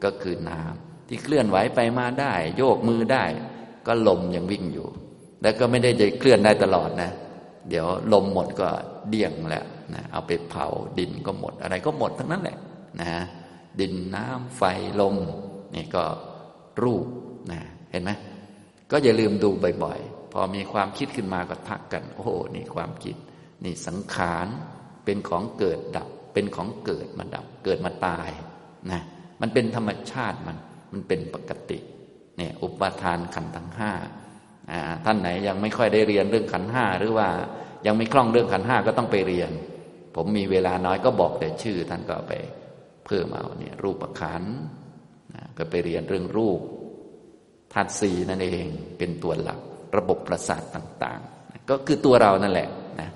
ก็คือน้ำที่เคลื่อนไหวไปมาได้ โยกมือได้ ก็ลมยังวิ่งอยู่ แล้วก็ไม่ได้จะเคลื่อนได้ตลอดนะ เดี๋ยวลมหมดก็เดี่ยงแล้วนะเอาไปเผาดินก็หมดอะไรก็หมดทั้งนั้นแหละนะดินน้ำไฟลมนี่ก็รูปนะเห็นไหมก็อย่าลืมดูบ่อยๆ พอมีความคิดขึ้นมาก็ทักกัน โอ้โหนี่ความคิด นี่สังขารเป็นของเกิดดับ เป็นของเกิดมาดับ เกิดมาตายนะมันเป็นธรรมชาติมัน มันเป็นปกติเนี่ยอุปทานขันธ์ทั้งห้า ท่านไหนยังไม่ค่อยได้เรียนเรื่องขันห้าหรือว่ายังไม่คล่องเรื่องขันห้าก็ต้องไปเรียน ผมมีเวลาน้อยก็บอกแต่ชื่อ ท่านก็ไปเพิ่มเอาเนี่ยรูปขันก็ไปเรียนเรื่องรูปธาตุสี่นั่นเองเป็นตัวหลัก ระบบประสาทต่าง ๆ ก็คือตัวเรานั่นแหละนะ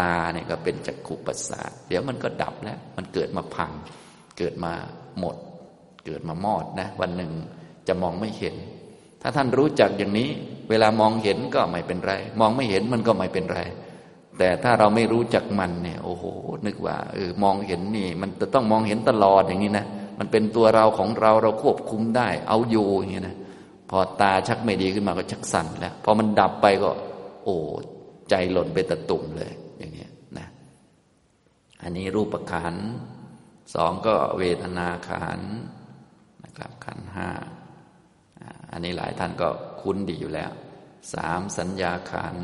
ตาเนี่ยก็เป็นจักขุประสาท เดี๋ยวมันก็ดับแล้ว มันเกิดมาพัง เกิดมาหมด เกิดมามอดนะ วันหนึ่งจะมองไม่เห็น ถ้าท่านรู้จักอย่างนี้ เวลามองเห็นก็ไม่เป็นไร มองไม่เห็นมันก็ไม่เป็นไร แต่ถ้าเราไม่รู้จักมันเนี่ย โอ้โห นึกว่าเออมองเห็นนี่ มันจะต้องมองเห็นตลอดอย่างนี้นะ มันเป็นตัวเราของเราเราควบคุมได้ เอาอยู่อย่างนี้นะ พอตาชักไม่ดีขึ้นมาก็ชักสั่นแล้ว พอมันดับไปก็ โอ้ใจหล่นไปตะตุ่มเลย อย่างนี้นะ อันนี้รูปขันสองก็เวทนาขันนะครับขันห้าอันนี้หลายท่านก็ คุ้นดีอยู่แล้วสามสัญญาขัน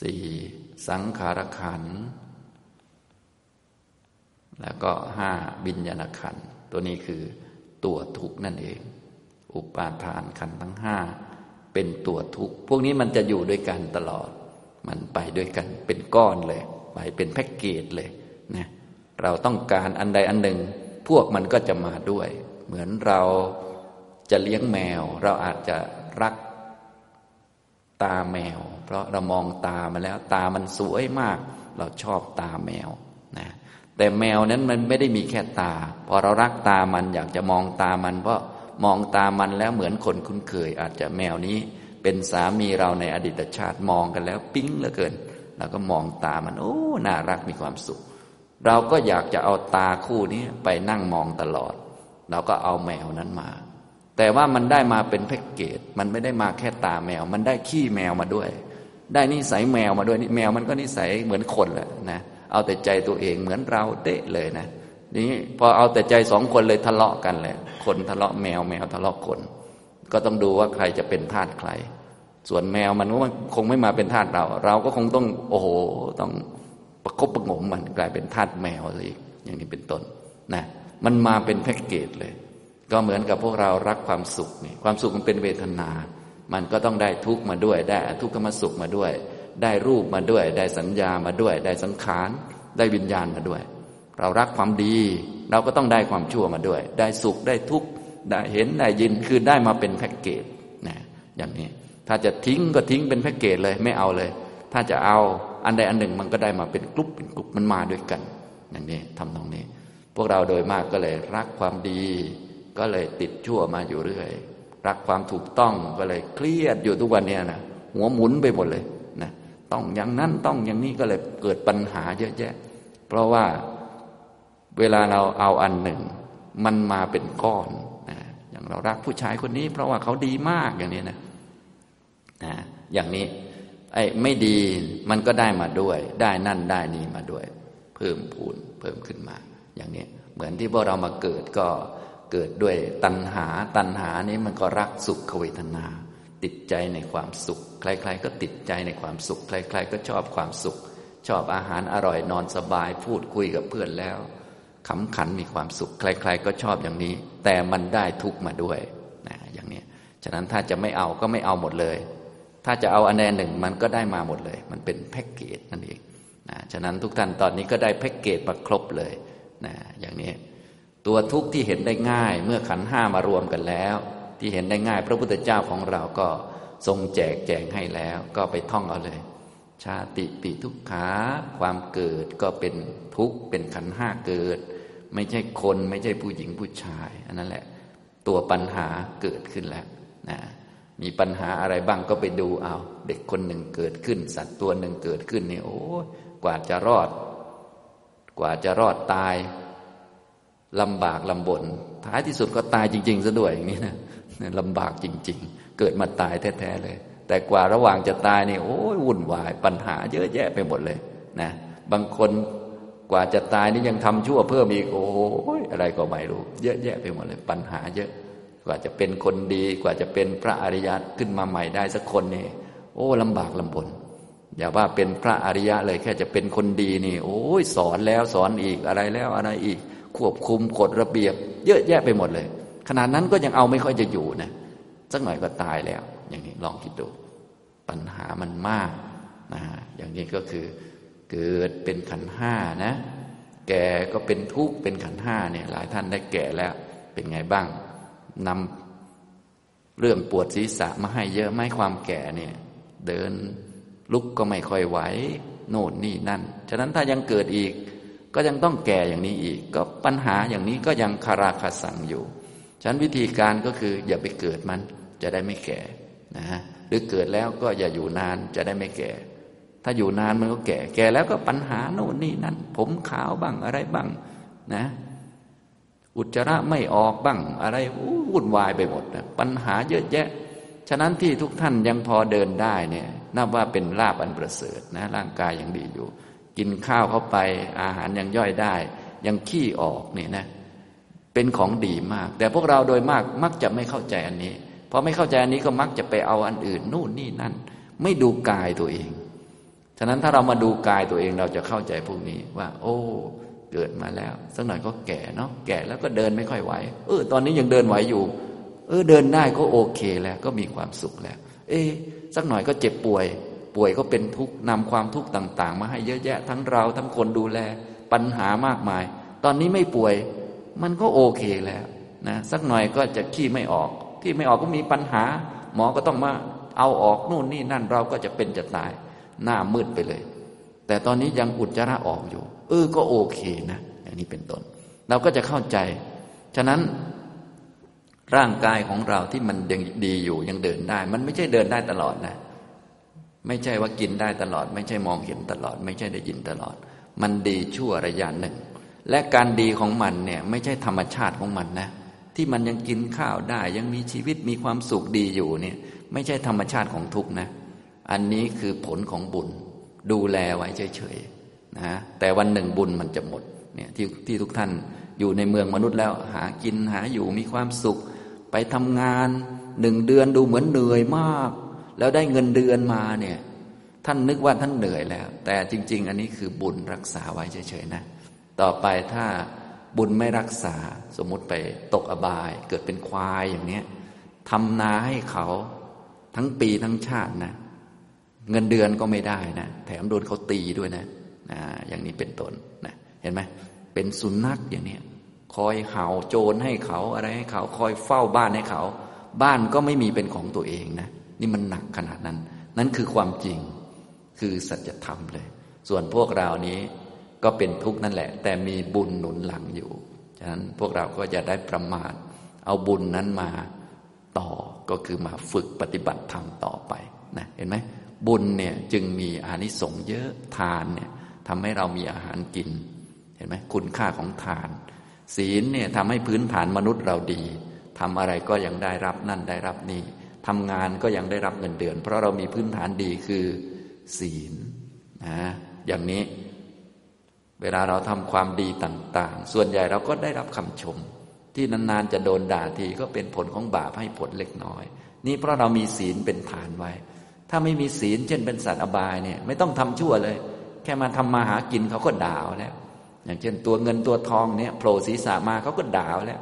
สี่สังขารขัน แล้วก็ห้าบิญญาณขัน ตัวนี้คือตัวทุกข์นั่นเอง อุปาทานขันทั้งห้าเป็นตัวทุกข์ พวกนี้มันจะอยู่ด้วยกันตลอด มันไปด้วยกันเป็นก้อนเลย ไปเป็นแพ็กเกจเลยนะเราต้องการอันใดอันหนึ่ง พวกมันก็จะมาด้วย เหมือนเรา จะเลี้ยงแมว เราอาจจะรักตาแมว เพราะเรามองตามาแล้ว ตามันสวยมาก เราชอบตาแมวนะแต่แมวนั้นมันไม่ได้มีแค่ตา พอเรารักตามันอยากจะมองตามันเพราะมองตามันแล้วเหมือนคนคุ้นเคย อาจจะแมวนี้เป็นสามีเราในอดีตชาติมองกันแล้วปิ๊งเหลือเกินเราก็มองตามันโอ้น่ารักมีความสุข เราก็อยากจะเอาตาคู่นี้ไปนั่งมองตลอด เราก็เอาแมวนั้นมา แต่ว่ามันได้มาเป็นแพ็กเกจ มันไม่ได้มาแค่ตาแมว มันได้ขี้แมวมาด้วย ได้นิสัยแมวมาด้วยนี่แมวมันก็นิสัยเหมือนคนแหละนะ เอาแต่ใจตัวเองเหมือนเราเด้เลยนะ นี่พอเอาแต่ใจสองคนเลยทะเลาะกันเลยคนทะเลาะแมวแมวทะเลาะคน ก็ต้องดูว่าใครจะเป็นทาสใคร ส่วนแมวมันว่าคงไม่มาเป็นทาสเรา เราก็คงต้องโอ้โหต้องประคบประงมมันกลายเป็นทาสแมวเลยอย่างนี้เป็นต้นนะ มันมาเป็นแพ็กเกจเลย ก็เหมือนกับพวกเรารักความสุขนี่ความสุขมันเป็นเวทนา มันก็ต้องได้ทุกข์มาด้วย ได้ทุกขมสุขมาด้วย ได้รูปมาด้วย ได้สัญญามาด้วย ได้สังขาร ได้วิญญาณมาด้วย เรารักความดี เราก็ต้องได้ความชั่วมาด้วย ได้สุขได้ทุกข์ได้เห็นได้ยินคือได้มาเป็นแพ็กเกจนะอย่างนี้ ถ้าจะทิ้งก็ทิ้งเป็นแพ็กเกจเลยไม่เอาเลย ถ้าจะเอาอันใดอันหนึ่งมันก็ได้มาเป็นกลุ่มเป็นกลุ่มมันมาด้วยกัน อย่างนี้ทำตรงนี้ พวกเราโดยมากก็เลยรักความดี ก็เลยติดชั่วมาอยู่เรื่อย รักความถูกต้องก็เลยเครียดอยู่ทุกวันเนี้นะหัวหมุนไปหมดเลยนะต้องอย่างนั้นต้องอย่างนี้ก็เลยเกิดปัญหาเยอะแยะ เพราะว่าเวลาเราเอาอันหนึ่ง มันมาเป็นก้อนนะอย่างเรารักผู้ชายคนนี้ เพราะว่าเขาดีมากอย่างนี้นะนะอย่างนี้ไอ้ไม่ดีมันก็ได้มาด้วย ได้นั่นได้นี่มาด้วย เพิ่มพูนเพิ่มขึ้นมา อย่างนี้เหมือนที่พวกเรามาเกิดก็ เกิดด้วยตัณหา ตัณหานี้มันก็รักสุขเวทนา ติดใจในความสุข ใครๆก็ติดใจในความสุข ใคร ๆ ก็ชอบความสุข ชอบอาหารอร่อยนอนสบายพูดคุยกับเพื่อนแล้วขำขันมีความสุข ใคร ๆ ก็ชอบอย่างนี้ แต่มันได้ทุกมาด้วยนะอย่างนี้ฉะนั้นถ้าจะไม่เอาก็ไม่เอาหมดเลย ถ้าจะเอาอันใดหนึ่งมันก็ได้มาหมดเลย มันเป็นแพ็กเกจนั่นเองนะฉะนั้นทุกท่านตอนนี้ก็ได้แพ็กเกจมาครบเลยนะอย่างนี้ ตัวทุกข์ที่เห็นได้ง่าย เมื่อขันห้ามารวมกันแล้ว ที่เห็นได้ง่าย พระพุทธเจ้าของเราก็ทรงแจกแจงให้แล้ว ก็ไปท่องเอาเลย ชาติปีทุกขาความเกิดก็เป็นทุกข์เป็นขันห้าเกิด ไม่ใช่คนไม่ใช่ผู้หญิงผู้ชายอันนั้นแหละ ตัวปัญหาเกิดขึ้นแล้วนะมีปัญหาอะไรบ้างก็ไปดูเอา เด็กคนหนึ่งเกิดขึ้น สัตว์ตัวหนึ่งเกิดขึ้นนี่โอ้กว่าจะรอด กว่าจะรอดตาย ลำบากลำบน ท้ายที่สุดก็ตายจริงๆซะด้วยอย่างนี้นะลำบากจริง ๆ เกิดมาตายแท้ๆเลย แต่กว่าระหว่างจะตายนี่โอ้ยวุ่นวาย ปัญหาเยอะแยะไปหมดเลยนะบางคนกว่าจะตายนี่ยังทำชั่วเพิ่มอีกโอ้ยอะไรก็ไม่รู้ เยอะแยะไปหมดเลย ปัญหาเยอะ กว่าจะเป็นคนดี กว่าจะเป็นพระอริยะขึ้นมาใหม่ได้สักคนนี่โอ้ลำบากลำบนอย่าว่าเป็นพระอริยะเลยแค่จะเป็นคนดีนี่ โอ้ยสอนแล้วสอนอีกอะไรแล้วอะไรอีก ควบคุมกฎระเบียบ เยอะแยะไปหมดเลย ขนาดนั้นก็ยังเอาไม่ค่อยจะอยู่นะสักหน่อยก็ตายแล้ว อย่างนี้ลองคิดดู ปัญหามันมากนะอย่างนี้ก็คือเกิดเป็นขันห้านะ แก่ก็เป็นทุกข์เป็นขันห้าเนี่ย หลายท่านได้แก่แล้วเป็นไงบ้างนำเรื่องปวดศีรษะมาให้เยอะไม่ความแก่เนี่ย เดินลุกก็ไม่ค่อยไหวโน่นนี่นั่น ฉะนั้นถ้ายังเกิดอีก ก็ยังต้องแก่อย่างนี้อีก ก็ปัญหาอย่างนี้ก็ยังคาราคาสังอยู่ฉะนั้นวิธีการก็คืออย่าไปเกิดมันจะได้ไม่แก่นะฮะหรือเกิดแล้วก็อย่าอยู่นานจะได้ไม่แก่ ถ้าอยู่นานมันก็แก่ แก่แล้วก็ปัญหาโน่นนี่นั่น ผมขาวบ้างอะไรบ้างนะ อุจจาระไม่ออกบ้างอะไรวุ่นวายไปหมดนะปัญหาเยอะแยะ ฉะนั้นที่ทุกท่านยังพอเดินได้เนี่ยนับว่าเป็นลาบอันประเสริฐนะร่างกายยังดีอยู่ กินข้าวเข้าไปอาหารยังย่อยได้ ยังขี้ออกเนี่ยนะเป็นของดีมาก แต่พวกเราโดยมากมักจะไม่เข้าใจอันนี้พอไม่เข้าใจอันนี้ก็มักจะไปเอาอันอื่น นู่นนี่นั่น ไม่ดูกายตัวเองฉะนั้นถ้าเรามาดูกายตัวเองเราจะเข้าใจพวกนี้ว่า โอ้เกิดมาแล้วสักหน่อยก็แก่เนาะแก่แล้วก็เดินไม่ค่อยไหวเออตอนนี้ยังเดินไหวอยู่ เออเดินได้ก็โอเคแล้วก็มีความสุขแล้ว เอสักหน่อยก็เจ็บป่วย ป่วยก็เป็นทุกข์นำความทุกข์ต่าง ๆ มาให้เยอะแยะ ทั้งเราทั้งคนดูแลปัญหามากมาย ตอนนี้ไม่ป่วยมันก็โอเคแล้วนะสักหน่อยก็จะขี้ไม่ออก ขี้ไม่ออกก็มีปัญหา หมอก็ต้องมาเอาออกนู่นนี่นั่นเราก็จะเป็นจะตาย หน้ามืดไปเลย แต่ตอนนี้ยังอุจจาระออกอยู่ เออก็โอเคนะอย่างนี้เป็นต้น เราก็จะเข้าใจ ฉะนั้นร่างกายของเราที่มันยังดีอยู่ยังเดินได้ มันไม่ใช่เดินได้ตลอดนะ ไม่ใช่ว่ากินได้ตลอด ไม่ใช่มองเห็นตลอด ไม่ใช่ได้ยินตลอด มันดีชั่วระยะหนึ่ง และการดีของมันเนี่ยไม่ใช่ธรรมชาติของมันนะ ที่มันยังกินข้าวได้ ยังมีชีวิตมีความสุขดีอยู่เนี่ย ไม่ใช่ธรรมชาติของทุกนะ อันนี้คือผลของบุญ ดูแลไว้เฉยๆนะแต่วันหนึ่งบุญมันจะหมดเนี่ยที่ที่ทุกท่านอยู่ในเมืองมนุษย์แล้วหากินหาอยู่มีความสุข ไปทำงานหนึ่งเดือนดูเหมือนเหนื่อยมาก แล้วได้เงินเดือนมาเนี่ย ท่านนึกว่าท่านเหนื่อยแล้ว แต่จริง ๆ อันนี้คือบุญรักษาไว้เฉยๆนะ ต่อไปถ้าบุญไม่รักษาสมมุติไปตกอบาย เกิดเป็นควายอย่างเนี้ยทำนาให้เขาทั้งปีทั้งชาตินะ เงินเดือนก็ไม่ได้นะ แถมโดนเขาตีด้วยนะนะอย่างนี้เป็นต้นนะเห็นไหมเป็นสุนัขอย่างนี้คอยเห่าโจรให้เขาอะไรให้เขา คอยเฝ้าบ้านให้เขา บ้านก็ไม่มีเป็นของตัวเองนะ นี่มันหนักขนาดนั้น นั่นคือความจริงคือสัจธรรมเลย ส่วนพวกเรานี้ก็เป็นทุกข์นั่นแหละ แต่มีบุญหนุนหลังอยู่ฉะนั้นพวกเราก็จะได้ประมาทเอาบุญนั้นมาต่อก็คือมาฝึกปฏิบัติธรรมต่อไปนะเห็นไหมบุญเนี่ยจึงมีอานิสงส์เยอะทานเนี่ยทำให้เรามีอาหารกิน เห็นไหมคุณค่าของทาน ศีลเนี่ยทำให้พื้นฐานมนุษย์เราดีทำอะไรก็ยังได้รับนั่นได้รับนี่ ทำงานก็ยังได้รับเงินเดือน เพราะเรามีพื้นฐานดีคือศีลนะอย่างนี้ เวลาเราทำความดีต่าง ๆ ส่วนใหญ่เราก็ได้รับคำชม ที่นานๆจะโดนด่าทีก็เป็นผลของบาปให้ผลเล็กน้อย นี่เพราะเรามีศีลเป็นฐานไว้ ถ้าไม่มีศีลเช่นเป็นสัตว์อบายเนี่ยไม่ต้องทำชั่วเลย แค่มาทำมาหากินเขาก็ด่าแล้วอย่างเช่นตัวเงินตัวทองเนี่ยโผล่ศีรษะมาเขาก็ด่าแล้ว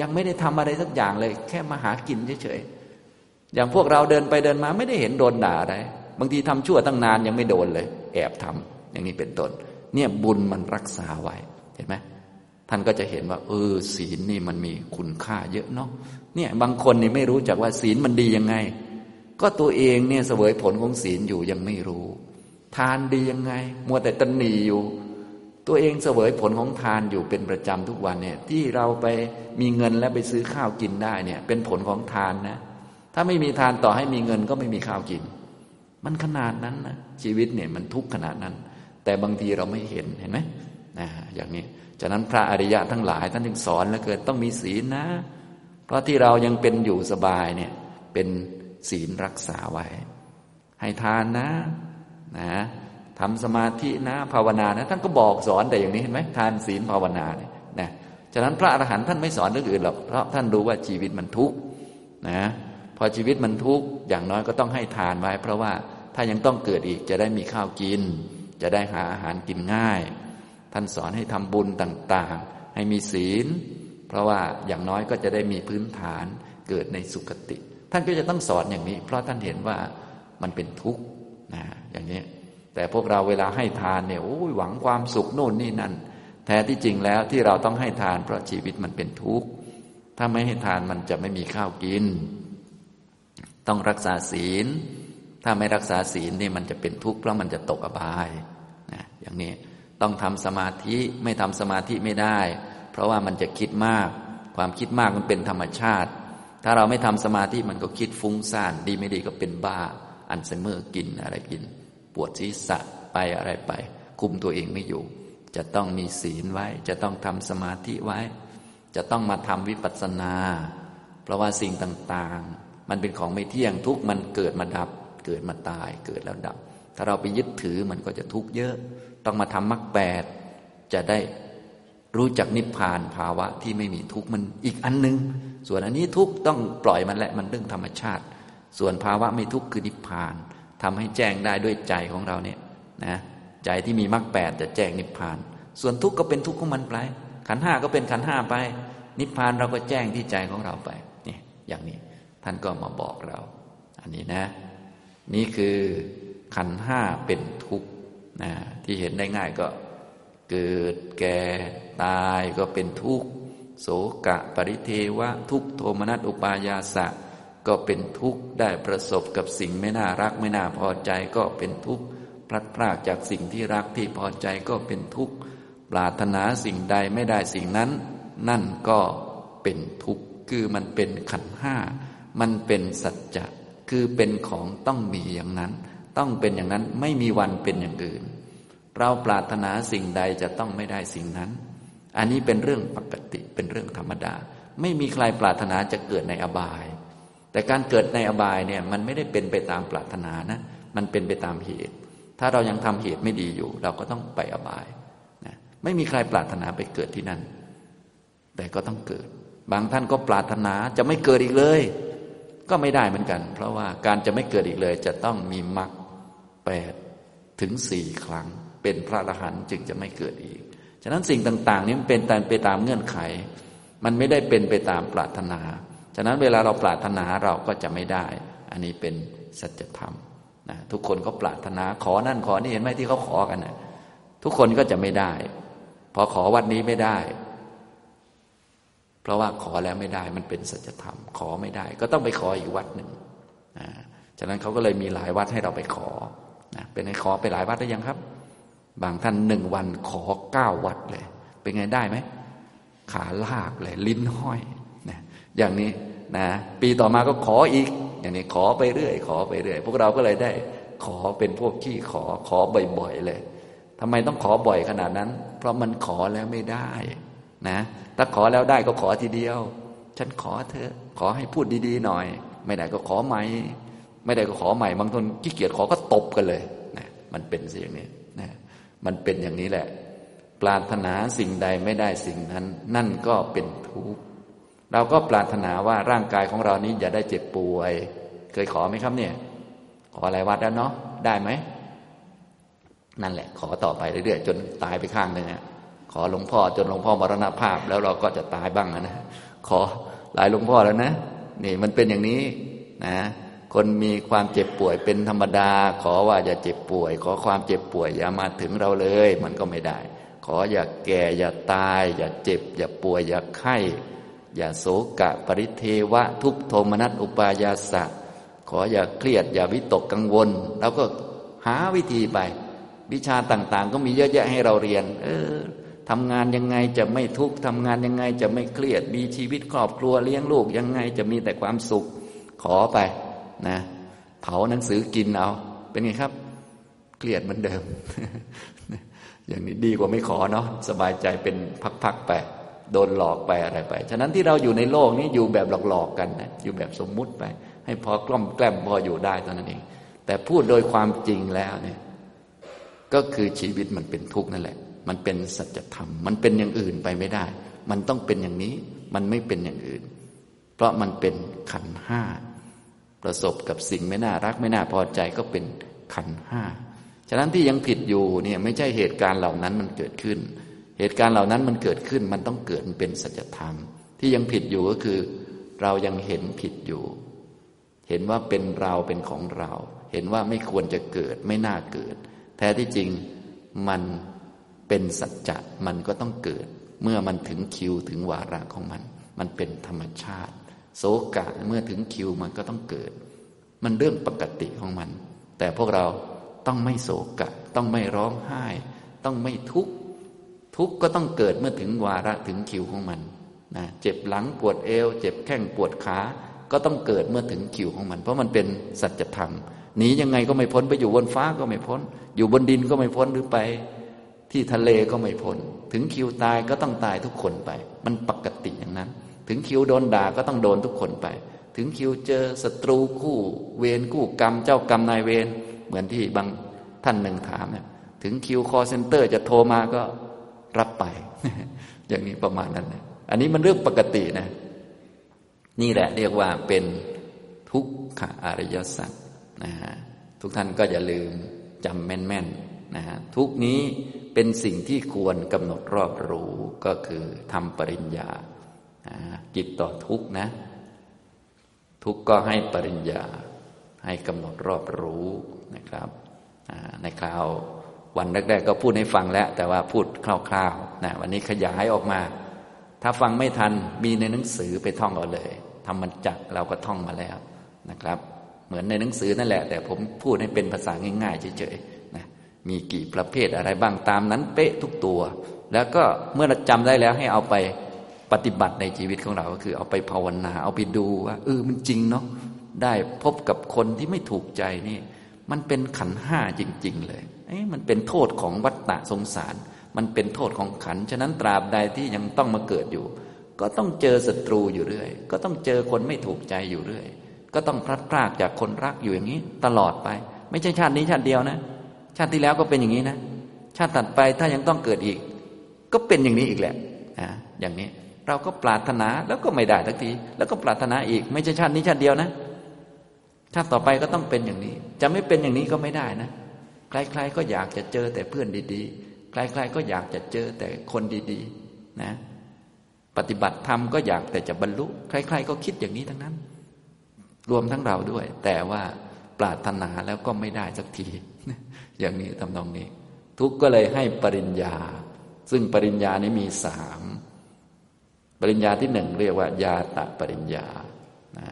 ยังไม่ได้ทำอะไรสักอย่างเลย แค่มาหากินเฉยๆ อย่างพวกเราเดินไปเดินมาไม่ได้เห็นโดนด่าอะไรบางทีทำชั่วตั้งนานยังไม่โดนเลย แอบทำอย่างนี้เป็นต้น เนี่ยบุญมันรักษาไว้เห็นไหมท่านก็จะเห็นว่าเออศีลนี่มันมีคุณค่าเยอะเนาะเนี่ยบางคนนี่ไม่รู้จักว่าศีลมันดียังไง ก็ตัวเองเนี่ยเสวยผลของศีลอยู่ยังไม่รู้ ทานดียังไง มัวแต่ตันหนีอยู่ ตัวเองเสวยผลของทานอยู่เป็นประจำทุกวันเนี่ย ที่เราไปมีเงินแล้วไปซื้อข้าวกินได้เนี่ย เป็นผลของทานนะ ถ้าไม่มีทานต่อให้มีเงินก็ไม่มีข้าวกิน มันขนาดนั้นนะชีวิตเนี่ยมันทุกข์ขนาดนั้น แต่บางทีเราไม่เห็นเห็นไหมนะอย่างนี้ฉะนั้นพระอริยะทั้งหลายท่านจึงสอนแล้วเกิดต้องมีศีลนะ เพราะที่เรายังเป็นอยู่สบายเนี่ยเป็นศีลรักษาไว้ ให้ทานนะนะทำสมาธินะภาวนานะท่านก็บอกสอนแต่อย่างนี้เห็นไหมทานศีลภาวนาเนี่ยนะฉะนั้นพระอรหันต์ท่านไม่สอนเรื่องอื่นหรอกเพราะท่านรู้ว่าชีวิตมันทุกข์นะ พอชีวิตมันทุกข์อย่างน้อยก็ต้องให้ทานไว้ เพราะว่าถ้ายังต้องเกิดอีกจะได้มีข้าวกิน จะได้หาอาหารกินง่าย ท่านสอนให้ทำบุญต่างๆ ให้มีศีล เพราะว่าอย่างน้อยก็จะได้มีพื้นฐานเกิดในสุคติ ท่านก็จะต้องสอนอย่างนี้ เพราะท่านเห็นว่ามันเป็นทุกข์นะอย่างนี้ แต่พวกเราเวลาให้ทานเนี่ยโอ้ยหวังความสุขโน่นนี่นั่นแท้ที่จริงแล้วที่เราต้องให้ทานเพราะชีวิตมันเป็นทุกข์ถ้าไม่ให้ทานมันจะไม่มีข้าวกิน ต้องรักษาศีล ถ้าไม่รักษาศีลนี่มันจะเป็นทุกข์เพราะมันจะตกอบายนะอย่างนี้ต้องทำสมาธิไม่ทำสมาธิไม่ได้ เพราะว่ามันจะคิดมาก ความคิดมากมันเป็นธรรมชาติ ถ้าเราไม่ทำสมาธิมันก็คิดฟุ้งซ่านดีไม่ดีก็เป็นบ้า อันไซเมอร์กินอะไรกิน ปวดศีรษะไปอะไรไป คุมตัวเองไม่อยู่ จะต้องมีศีลไว้ จะต้องทำสมาธิไว้ จะต้องมาทำวิปัสสนา เพราะว่าสิ่งต่างๆ มันเป็นของไม่เที่ยงทุกมันเกิดมาดับ เกิดมาตายเกิดแล้วดับ ถ้าเราไปยึดถือมันก็จะทุกข์เยอะ ต้องมาทำมรรคแปดจะได้รู้จักนิพพานภาวะที่ไม่มีทุกข์มันอีกอันนึง ส่วนอันนี้ทุกข์ต้องปล่อยมันแหละมันเรื่องธรรมชาติ ส่วนภาวะไม่ทุกข์คือนิพพานทำให้แจ้งได้ด้วยใจของเราเนี่ยนะใจที่มีมรรคแปดจะแจ้งนิพพาน ส่วนทุกข์ก็เป็นทุกข์ของมันไปขันห้าก็เป็นขันห้าไป นิพพานเราก็แจ้งที่ใจของเราไปนี่อย่างนี้ ท่านก็มาบอกเรา อันนี้นะ นี่คือขันห้าเป็นทุกข์นะที่เห็นได้ง่ายก็เกิดแก่ตายก็เป็นทุกข์โสกะปริเทวะ ทุกโทมนัสอุปายาสะ ก็เป็นทุกข์ได้ประสบกับสิ่งไม่น่ารักไม่น่าพอใจก็เป็นทุกข์พลัดพรากจากสิ่งที่รักที่พอใจก็เป็นทุกข์ปรารถนาสิ่งใดไม่ได้สิ่งนั้น นั่นก็เป็นทุกข์คือมันเป็นขันห้า มันเป็นสัจจะคือเป็นของต้องมีอย่างนั้น ต้องเป็นอย่างนั้นไม่มีวันเป็นอย่างอื่น เราปรารถนาสิ่งใดจะต้องไม่ได้สิ่งนั้น อันนี้เป็นเรื่องปกติเป็นเรื่องธรรมดา ไม่มีใครปรารถนาจะเกิดในอบาย แต่การเกิดในอบายเนี่ยมันไม่ได้เป็นไปตามปรารถนานะ มันเป็นไปตามเหตุ ถ้าเรายังทำเหตุไม่ดีอยู่ เราก็ต้องไปอบายนะไม่มีใครปรารถนาไปเกิดที่นั่น แต่ก็ต้องเกิด บางท่านก็ปรารถนาจะไม่เกิดอีกเลย ก็ไม่ได้เหมือนกัน เพราะว่าการจะไม่เกิดอีกเลย จะต้องมีมรรคแปดถึงสี่ครั้ง เป็นพระอรหันต์จึงจะไม่เกิดอีก ฉะนั้นสิ่งต่างๆ นี้มันเป็นตามไปตามเงื่อนไข มันไม่ได้เป็นไปตามปรารถนา ฉะนั้นเวลาเราปรารถนาเราก็จะไม่ได้ อันนี้เป็นสัจธรรมนะทุกคนก็ปรารถนาขอนั่นขอนี่เห็นไหมที่เขาขอกันนะทุกคนก็จะไม่ได้ พอขอวัดนี้ไม่ได้ เพราะว่าขอแล้วไม่ได้มันเป็นสัจธรรม ขอไม่ได้ ก็ต้องไปขออีกวัดหนึ่งนะฉะนั้นเขาก็เลยมีหลายวัดให้เราไปขอนะเป็นให้ขอไปหลายวัดได้ยังครับ บางท่านหนึ่งวันขอเก้าวัดเลย เป็นไงได้ไหม ขาลากเลย ลิ้นห้อยนะอย่างนี้นะปีต่อมาก็ขออีก อย่างนี้ขอไปเรื่อย ขอไปเรื่อย พวกเราก็เลยได้ขอเป็นพวกขี้ขอขอบ่อยๆเลยทำไมต้องขอบ่อยขนาดนั้น เพราะมันขอแล้วไม่ได้ นะ ถ้าขอแล้วได้ก็ขอทีเดียว ฉันขอเธอ ขอให้พูดดีๆหน่อย ไม่ได้ก็ขอใหม่ ไม่ได้ก็ขอใหม่ บางคนขี้เกียจขอก็ตบกันเลยนะมันเป็นเสียงนี้นะมันเป็นอย่างนี้แหละ ปรารถนาสิ่งใดไม่ได้สิ่งนั้น นั่นก็เป็นทุกข์ เราก็ปรารถนาว่าร่างกายของเรานี้อย่าได้เจ็บป่วย เคยขอไหมครับเนี่ย ขออะไรวัดแล้วเนาะ ได้ไหม นั่นแหละ ขอต่อไปเรื่อยๆจนตายไปข้างหนึ่งอะ ขอหลวงพ่อจนหลวงพ่อมรณภาพ แล้วเราก็จะตายบ้างนะขอหลายหลวงพ่อแล้วนะนี่มันเป็นอย่างนี้นะคนมีความเจ็บป่วยเป็นธรรมดา ขอว่าอย่าเจ็บป่วย ขอความเจ็บป่วยอย่ามาถึงเราเลย มันก็ไม่ได้ ขออย่าแก่อย่าตาย อย่าเจ็บ อย่าป่วย อย่าไข้ อย่าโศกะ ปริเทวะ ทุกโทมนัสอุปายาสะ ขออย่าเครียด อย่าวิตกกังวล แล้วก็หาวิธีไป วิชาต่างๆ ก็มีเยอะแยะให้เราเรียน เออ ทำงานยังไงจะไม่ทุกข์ทำงานยังไงจะไม่เครียด มีชีวิตครอบครัวเลี้ยงลูกยังไงจะมีแต่ความสุข ขอไปนะ เผาหนังสือกินเอา เป็นไงครับ เครียดเหมือนเดิม อย่างนี้ดีกว่าไม่ขอเนาะสบายใจเป็นพักๆไปโดนหลอกไปอะไรไป ฉะนั้นที่เราอยู่ในโลกนี้อยู่แบบหลอกๆกันนะอยู่แบบสมมุติไป ให้พอกล้อมแกล้มพออยู่ได้ตอนนั้นเอง แต่พูดโดยความจริงแล้วเนี่ย ก็คือชีวิตมันเป็นทุกข์นั่นแหละ มันเป็นสัจธรรม มันเป็นอย่างอื่นไปไม่ได้ มันต้องเป็นอย่างนี้ มันไม่เป็นอย่างอื่น เพราะมันเป็นขันห้า ประสบกับสิ่งไม่น่ารักไม่น่าพอใจก็เป็นขันห้า ฉะนั้นที่ยังผิดอยู่เนี่ยไม่ใช่เหตุการณ์เหล่านั้นมันเกิดขึ้น เหตุการณ์เหล่านั้นมันเกิดขึ้น มันต้องเกิดมันเป็นสัจธรรม ที่ยังผิดอยู่ก็คือ เรายังเห็นผิดอยู่ เห็นว่าเป็นเราเป็นของเรา เห็นว่าไม่ควรจะเกิดไม่น่าเกิด แท้ที่จริงมัน เป็นสัจจะมันก็ต้องเกิด เมื่อมันถึงคิวถึงวาระของมัน มันเป็นธรรมชาติ โศกะเมื่อถึงคิวมันก็ต้องเกิด มันเรื่องปกติของมัน แต่พวกเราต้องไม่โศกะ ต้องไม่ร้องไห้ ต้องไม่ทุกข์ทุกข์ก็ต้องเกิดเมื่อถึงวาระถึงคิวของมันนะเจ็บหลังปวดเอว เจ็บแข้งปวดขาก็ต้องเกิดเมื่อถึงคิวของมัน เพราะมันเป็นสัจธรรมหนียังไงก็ไม่พ้นไปอยู่บนฟ้าก็ไม่พ้น อยู่บนดินก็ไม่พ้นหรือไป ที่ทะเลก็ไม่พ้นถึงคิวตายก็ต้องตายทุกคนไป มันปกติอย่างนั้น ถึงคิวโดนด่าก็ต้องโดนทุกคนไป ถึงคิวเจอศัตรูคู่ เวรคู่กรรมเจ้ากรรมนายเวรเหมือนที่บางท่านหนึ่งถามเนี่ยถึงคิว call center จะโทรมาก็รับไป อย่างนี้ประมาณนั้นนะอันนี้มันเรื่องปกตินะ นี่แหละเรียกว่าเป็นทุกขอริยสัจนะฮะทุกท่านก็อย่าลืมจำแม่นๆนะฮะทุกข์นี้ เป็นสิ่งที่ควรกำหนดรอบรู้ก็คือทำปริญญากิจต่อทุกข์นะ ทุกก็ให้ปริญญา ให้กำหนดรอบรู้นะครับในคราววันแรกๆก็พูดให้ฟังแล้ว แต่ว่าพูดคร่าวๆนะวันนี้ขยายออกมา ถ้าฟังไม่ทันมีในหนังสือไปท่องเอาเลยทำมันจักเราก็ท่องมาแล้วนะครับ เหมือนในหนังสือนั่นแหละ แต่ผมพูดให้เป็นภาษาง่ายๆเฉยๆ มีกี่ประเภทอะไรบ้างตามนั้นเป๊ะทุกตัว แล้วก็เมื่อเราจำได้แล้วให้เอาไปปฏิบัติในชีวิตของเราก็คือ เอาไปภาวนา เอาไปดูว่าเออมันจริงเนาะได้พบกับคนที่ไม่ถูกใจนี่ มันเป็นขันห้าจริง ๆ เลยเอ้มันเป็นโทษของวัฏฏะสงสาร มันเป็นโทษของขันฉะนั้นตราบใดที่ยังต้องมาเกิดอยู่ ก็ต้องเจอศัตรูอยู่เรื่อย ก็ต้องเจอคนไม่ถูกใจอยู่เรื่อย ก็ต้องพลัดพรากจากคนรักอยู่อย่างนี้ ตลอดไป ไม่ใช่ชาตินี้ชาติเดียวนะาติที่แล้วก็เป็นอย่างนี้นะ ชาติตัดไปถ้ายังต้องเกิดอีก ก็เป็นอย่างนี้อีกแหละอ่าอย่างนี้เราก็ปรารถนาแล้วก็ไม่ได้ทักที แล้วก็ปรารถนาอีก ไม่ใช่ชาตินี้ชาติเดียวนะ ชาติต่อไปก็ต้องเป็นอย่างนี้ จะไม่เป็นอย่างนี้ก็ไม่ได้นะ ใครๆก็อยากจะเจอแต่เพื่อนดีๆ ใครๆก็อยากจะเจอแต่คนดีๆ นะ ปฏิบัติธรรมก็อยากแต่จะบรรลุ ใครๆก็คิดอย่างนี้ทั้งนั้น รวมทั้งเราด้วย แต่ว่าปรารถนาแล้วก็ไม่ได้สักที อย่างนี้ทำนองนี้ ทุกก็เลยให้ปริญญา ซึ่งปริญญานี้มีสามปริญญาที่หนึ่งเรียกว่า ยาตะปริญญา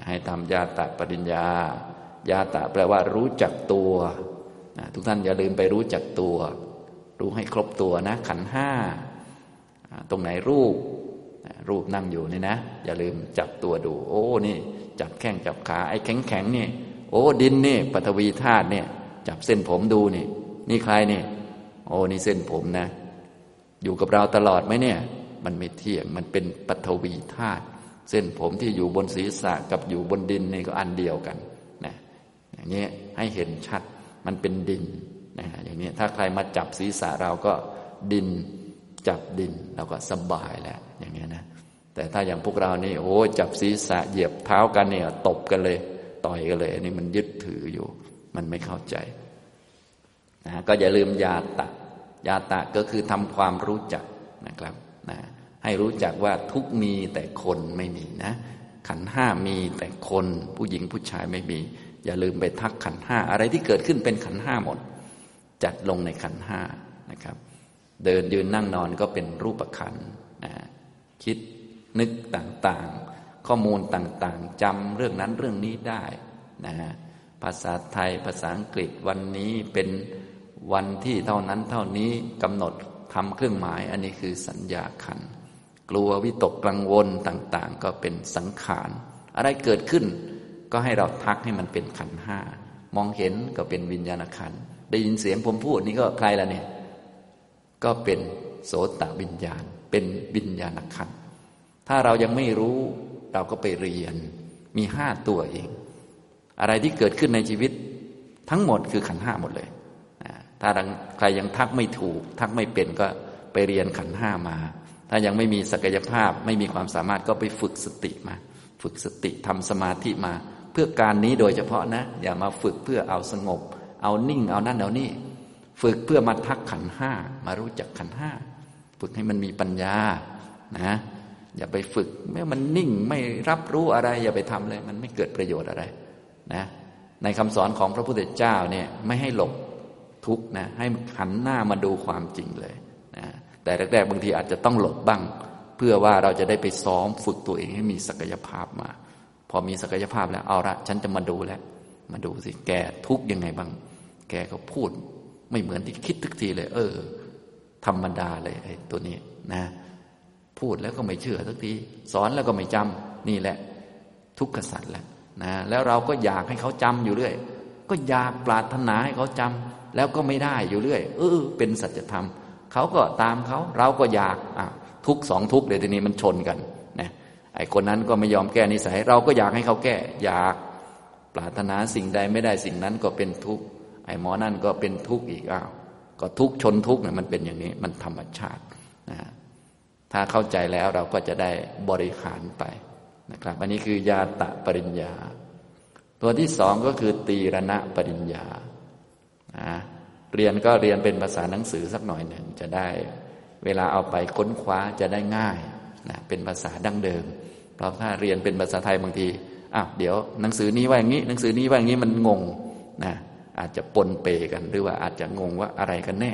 ให้ทำยาตะปริญญา ยาตะแปลว่ารู้จักตัวทุกท่านอย่าลืมไปรู้จักตัว รู้ให้ครบตัวนะ ขันห้าตรงไหนรูป รูปนั่งอยู่นี่นะ อย่าลืมจับตัวดู โอ้นี่ จับแข้งจับขาไอ้แข็งแข็งนี่ โอ้ดินนี่ปฐวีธาตุเนี่ย จับเส้นผมดูนี่ นี่ใครเนี่ย โอ้นี่เส้นผมนะ อยู่กับเราตลอดไหมเนี่ย มันไม่เที่ยง มันเป็นปฐวีธาตุเส้นผมที่อยู่บนศีรษะกับอยู่บนดินนี่ก็อันเดียวกันนะอย่างนี้ให้เห็นชัดมันเป็นดินนะอย่างนี้ถ้าใครมาจับศีรษะเราก็ดินจับดินเราก็สบายแล้วอย่างนี้นะแต่ถ้าอย่างพวกเรานี่โอ้จับศีรษะเหยียบเท้ากันเนี่ยตบกันเลย ต่อยกันเลยอันนี้มันยึดถืออยู่ มันไม่เข้าใจ นะก็อย่าลืมยาตะ ยาตะก็คือทำความรู้จักนะครับนะให้รู้จักว่าทุกมีแต่คนไม่มีนะ ขันห้ามีแต่คนผู้หญิงผู้ชายไม่มี อย่าลืมไปทักขันห้าอะไรที่เกิดขึ้นเป็นขันห้าหมด จัดลงในขันห้านะครับ เดินยืนนั่งนอนก็เป็นรูปขันนะคิดนึกต่างๆ ข้อมูลต่างๆจำเรื่องนั้นเรื่องนี้ได้นะภาษาไทยภาษาอังกฤษวันนี้เป็น วันที่เท่านั้นเท่านี้กำหนดทำเครื่องหมาย อันนี้คือสัญญาขัน กลัววิตกกังวลต่างๆ ก็เป็นสังขาร อะไรเกิดขึ้น ก็ให้เราทักให้มันเป็นขันห้ามองเห็นก็เป็นวิญญาณขัน ได้ยินเสียงผมพูดนี่ก็ใครล่ะเนี่ย ก็เป็นโสตวิญญาณ เป็นวิญญาณขัน ถ้าเรายังไม่รู้เราก็ไปเรียน มีห้าตัวเอง อะไรที่เกิดขึ้นในชีวิต ทั้งหมดคือขันห้าหมดเลย ถ้าใครยังทักไม่ถูก ทักไม่เป็นก็ไปเรียนขันห้ามา ถ้ายังไม่มีศักยภาพไม่มีความสามารถก็ไปฝึกสติมา ฝึกสติทำสมาธิมา เพื่อการนี้โดยเฉพาะนะ อย่ามาฝึกเพื่อเอาสงบ เอานิ่งเอานั่นเอานี่ฝึกเพื่อมาทักขันห้ามารู้จักขันห้าฝึกให้มันมีปัญญานะอย่าไปฝึกเมื่อมันนิ่งไม่รับรู้อะไร อย่าไปทำเลย มันไม่เกิดประโยชน์อะไรนะในคำสอนของพระพุทธเจ้าเนี่ยไม่ให้หลบ ทุกนะให้หันหน้ามาดูความจริงเลยนะแต่แรกๆบางทีอาจจะต้องหลบบ้าง เพื่อว่าเราจะได้ไปซ้อมฝึกตัวเองให้มีศักยภาพมา พอมีศักยภาพแล้วเอาละฉันจะมาดูแล้วมาดูสิแกทุกยังไงบ้าง แกก็พูดไม่เหมือนที่คิดทุกทีเลย เออ ธรรมดาเลยไอ้ตัวนี้นะ พูดแล้วก็ไม่เชื่อทุกทีสอนแล้วก็ไม่จำนี่แหละ ทุกขสัตว์แหละนะแล้วเราก็อยากให้เขาจำอยู่เรื่อย ก็อยากปรารถนาให้เขาจำ แล้วก็ไม่ได้อยู่เรื่อย เออ เป็นสัจธรรม เขาก็ตามเขา เราก็อยากอะทุกสองทุกเดี๋ยวทีนี้มันชนกันนะไอ้คนนั้นก็ไม่ยอมแก้นิสัย เราก็อยากให้เขาแก้ อยากปรารถนาสิ่งใดไม่ได้สิ่งนั้นก็เป็นทุกข์ไอ้หมอนั่นก็เป็นทุกข์อีกอ้าวก็ทุกชนทุกเนี่ยมันเป็นอย่างนี้ มันธรรมชาตินะถ้าเข้าใจแล้วเราก็จะได้บริหารไปนะครับ อันนี้คือยาตะปริญญา ตัวที่สองก็คือตีรณะปริญญา นะเรียนก็เรียนเป็นภาษาหนังสือสักหน่อยหนึ่งจะได้ เวลาเอาไปค้นคว้าจะได้ง่ายนะเป็นภาษาดั้งเดิม เพราะถ้าเรียนเป็นภาษาไทยบางทีอ้าวเดี๋ยวหนังสือนี้ว่าอย่างนี้ หนังสือนี้ว่าอย่างนี้มันงงนะอาจจะปนเปกันหรือว่าอาจจะงงว่าอะไรกันแน่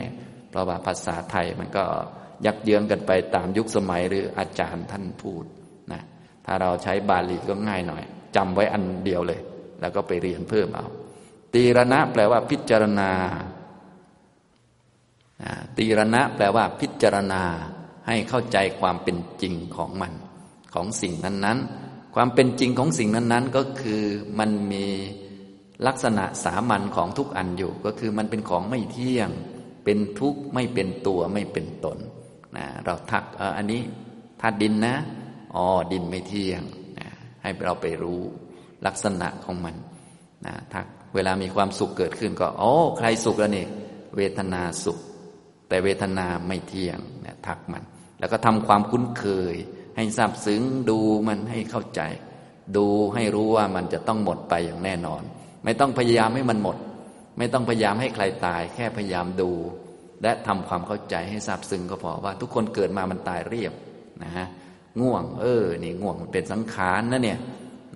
เพราะว่าภาษาไทยมันก็ยักเยื้องกันไปตามยุคสมัยหรืออาจารย์ท่านพูดนะถ้าเราใช้บาลีก็ง่ายหน่อยจำไว้อันเดียวเลย แล้วก็ไปเรียนเพิ่มเอา ตีรณะแปลว่าพิจารณาตีรณะแปลว่าพิจารณาให้เข้าใจความเป็นจริงของมัน ของสิ่งนั้นๆ ความเป็นจริงของสิ่งนั้นๆ ก็คือมันมีลักษณะสามัญของทุกอันอยู่ ก็คือมันเป็นของไม่เที่ยง เป็นทุกข์ไม่เป็นตัวไม่เป็นตนนะเราทักเอออันนี้ธาตุดินนะอ๋อดินไม่เที่ยงนะให้เราไปรู้ลักษณะของมันนะทัก เวลามีความสุขเกิดขึ้นก็อ๋อใครสุขแล้วนี่เวทนาสุข แต่เวทนาไม่เที่ยงเนี่ยทักมัน แล้วก็ทำความคุ้นเคย ให้ทราบซึ้งดูมันให้เข้าใจ ดูให้รู้ว่ามันจะต้องหมดไปอย่างแน่นอน ไม่ต้องพยายามให้มันหมด ไม่ต้องพยายามให้ใครตาย แค่พยายามดู และทำความเข้าใจให้ทราบซึ้งก็พอว่า ทุกคนเกิดมามันตายเรียบนะฮะง่วง เออ นี่ง่วงมันเป็นสังขารนะเนี่ย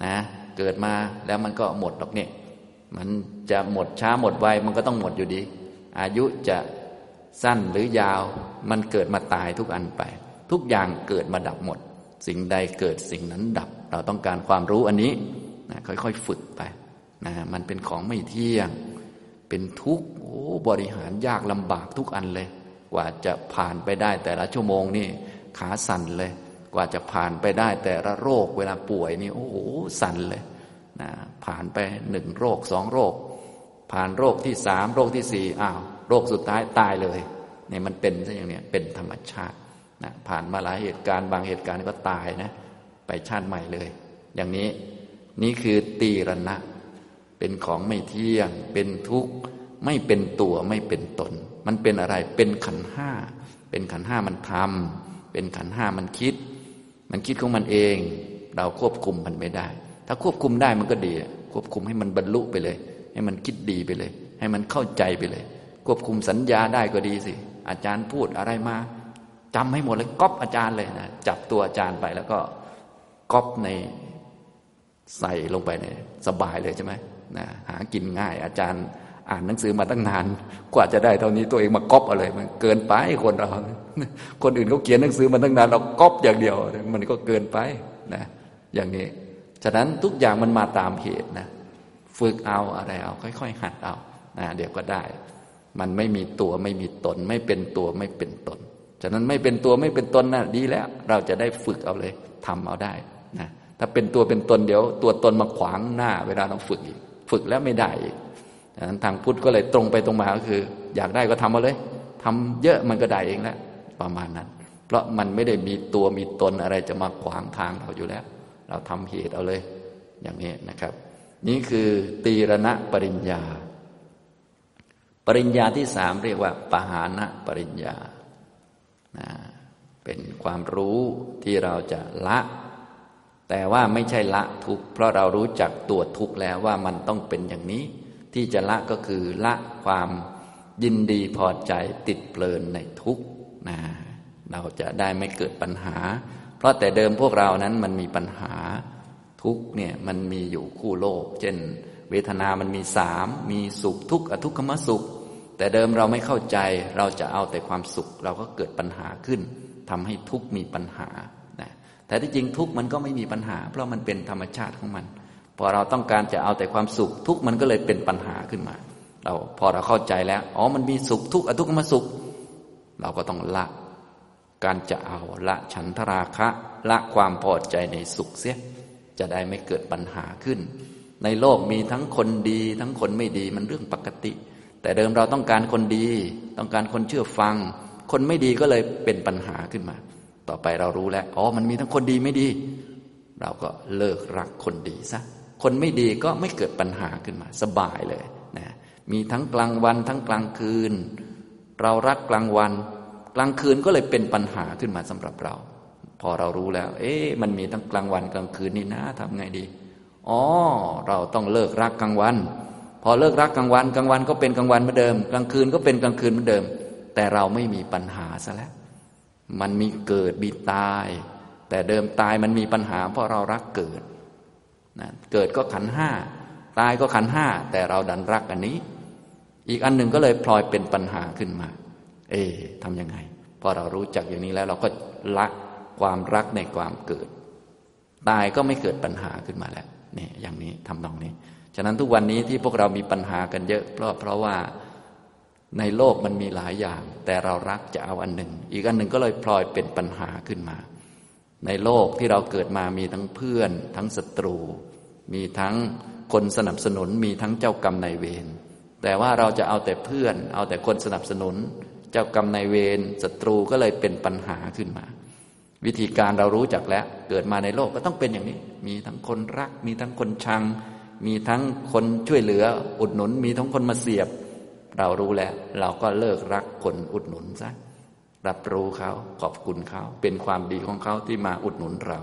นะเกิดมาแล้วมันก็หมดหรอกเนี่ย มันจะหมดช้าหมดไวมันก็ต้องหมดอยู่ดี อายุจะสั้นหรือยาว มันเกิดมาตายทุกอันไป ทุกอย่างเกิดมาดับหมด สิ่งใดเกิดสิ่งนั้นดับ เราต้องการความรู้อันนี้นะค่อยๆฝึกไปนะมันเป็นของไม่เที่ยง เป็นทุกข์โอ้บริหารยากลำบากทุกอันเลย กว่าจะผ่านไปได้แต่ละชั่วโมงนี่ขาสั่นเลย กว่าจะผ่านไปได้แต่ละโรคเวลาป่วยนี่โอ้โหสั่นเลย นะผ่านไปหนึ่งโรคสองโรค ผ่านโรคที่สามโรคที่สี่อ้าวโรคสุดท้ายตายเลยเนี่ยมันเป็นซะอย่างเนี้ยเป็นธรรมชาตินะผ่านมาหลายเหตุการณ์บางเหตุการณ์ก็ตายนะ ไปชาติใหม่เลย อย่างนี้นี่คือตีรณะ เป็นของไม่เที่ยง เป็นทุกข์ไม่เป็นตัวไม่เป็นตน มันเป็นอะไรเป็นขันห้าเป็นขันห้ามันทำเป็นขันห้ามันคิด มันคิดของมันเอง เราควบคุมมันไม่ได้ ถ้าควบคุมได้มันก็ดี ควบคุมให้มันบรรลุไปเลย ให้มันคิดดีไปเลย ให้มันเข้าใจไปเลย ควบคุมสัญญาได้ก็ดีสิ อาจารย์พูดอะไรมาจำให้หมดเลยก๊อปอาจารย์เลยนะจับตัวอาจารย์ไปแล้วก็ก๊อปในใส่ลงไปเนี่ยสบายเลยใช่ไหมนะหากินง่าย อาจารย์อ่านหนังสือมาตั้งนาน กว่าจะได้เท่านี้ตัวเองมาก๊อปอะไรมันเกินไปคนเรา คนอื่นเขาเขียนหนังสือมาตั้งนานเราก๊อปอย่างเดียว มันก็เกินไปนะอย่างนี้ ฉะนั้นทุกอย่างมันมาตามเหตุนะ ฝึกเอาอะไรเอา ค่อย ๆ หัดเอานะเดี๋ยวก็ได้ มันไม่มีตัวไม่มีตน ไม่เป็นตัวไม่เป็นตน ฉะนั้นไม่เป็นตัวไม่เป็นตนนะ่ะดีแล้ว เราจะได้ฝึกเอาเลยทำเอาได้นะถ้าเป็นตัวเป็นตนเดี๋ยว ตัวตนมาขวางหน้า เวลาเราฝึกอีก ฝึกแล้วไม่ได้อีกดังนั้นทางพุทธก็เลยตรงไปตรงมาก็คือ อยากได้ก็ทำมาเลยทำเยอะมันก็ได้เองแล้วประมาณนั้น เพราะมันไม่ได้มีตัวมีตนอะไรจะมาขวางทางเราอยู่แล้ว เราทำเหตุเอาเลย อย่างนี้นะครับ นี่คือตีรณะปริญญา ปริญญาที่สามเรียกว่า ปหานะปริญญาเป็นความรู้ที่เราจะละ แต่ว่าไม่ใช่ละทุกเพราะเรารู้จักตัวทุกแล้วว่ามันต้องเป็นอย่างนี้ ที่จะละก็คือละความยินดีพอใจติดเพลินในทุกนะเราจะได้ไม่เกิดปัญหา เพราะแต่เดิมพวกเรานั้นมันมีปัญหาทุกเนี่ยมันมีอยู่คู่โลก เช่น เวทนามันมีสามมีสุขทุกข์อทุกขมสุข แต่เดิมเราไม่เข้าใจเราจะเอาแต่ความสุข เราก็เกิดปัญหาขึ้นทำให้ทุกข์มีปัญหาแต่ที่จริงทุกมันก็ไม่มีปัญหา เพราะมันเป็นธรรมชาติของมัน พอเราต้องการจะเอาแต่ความสุข ทุกมันก็เลยเป็นปัญหาขึ้นมา เราพอเราเข้าใจแล้วอ๋อมันมีสุขทุกอทุกขมสุข เราก็ต้องละ การจะเอาละฉันทราคะละความพอใจในสุขเสีย จะได้ไม่เกิดปัญหาขึ้น ในโลกมีทั้งคนดี ทั้งคนไม่ดีมันเรื่องปกติ แต่เดิมเราต้องการคนดี ต้องการคนเชื่อฟัง คนไม่ดีก็เลยเป็นปัญหาขึ้นมา ต่อไปเรารู้แล้วอ๋อมันมีทั้งคนดีไม่ดี เราก็เลิกรักคนดีซะคนไม่ดีก็ไม่เกิดปัญหาขึ้นมา สบายเลยนะมีทั้งกลางวันทั้งกลางคืน เรารักกลางวัน ลางคืนก็เลยเป็นปัญหาขึ้นมาสำหรับเรา พอเรารู้แล้ว เอ๊ะมันมีทั้งกลางวันกลางคืนนี่นะทำไงดีอ๋อเราต้องเลิกรักกลางวัน พอเลิกรักกลางวันกลางวันก็เป็นกลางวันเหมือนเดิม กลางคืนก็เป็นกลางคืนเหมือนเดิม แต่เราไม่มีปัญหาซะแล้วมันมีเกิดมีตาย แต่เดิมตายมันมีปัญหา เพราะเรารักเกิดนะเกิดก็ขันห้าตายก็ขันห้าแต่เราดันรักอันนี้ อีกอันหนึ่งก็เลยพลอยเป็นปัญหาขึ้นมา เอ๊ทำยังไง พอเรารู้จักอย่างนี้แล้วเราก็ละความรักในความเกิด ตายก็ไม่เกิดปัญหาขึ้นมาแล้วเนี่ยอย่างนี้ทำตรงนี้ ฉะนั้นทุกวันนี้ที่พวกเรามีปัญหากันเยอะ เพราะเพราะว่าในโลกมันมีหลายอย่าง แต่เรารักจะเอาอันหนึ่ง อีกอันหนึ่งก็เลยพลอยเป็นปัญหาขึ้นมา ในโลกที่เราเกิดมามีทั้งเพื่อน ทั้งศัตรู มีทั้งคนสนับสนุนมีทั้งเจ้ากรรมนายเวรแต่ว่าเราจะเอาแต่เพื่อน เอาแต่คนสนับสนุน เจ้ากรรมนายเวรศัตรูก็เลยเป็นปัญหาขึ้นมา วิธีการเรารู้จักแล้ว เกิดมาในโลกก็ต้องเป็นอย่างนี้ มีทั้งคนรัก มีทั้งคนชัง มีทั้งคนช่วยเหลือ อุดหนุน มีทั้งคนมาเสียบ เรารู้แล้ว เราก็เลิกรักคนอุดหนุนซะรับรู้เขาขอบคุณเขา เป็นความดีของเขาที่มาอุดหนุนเรา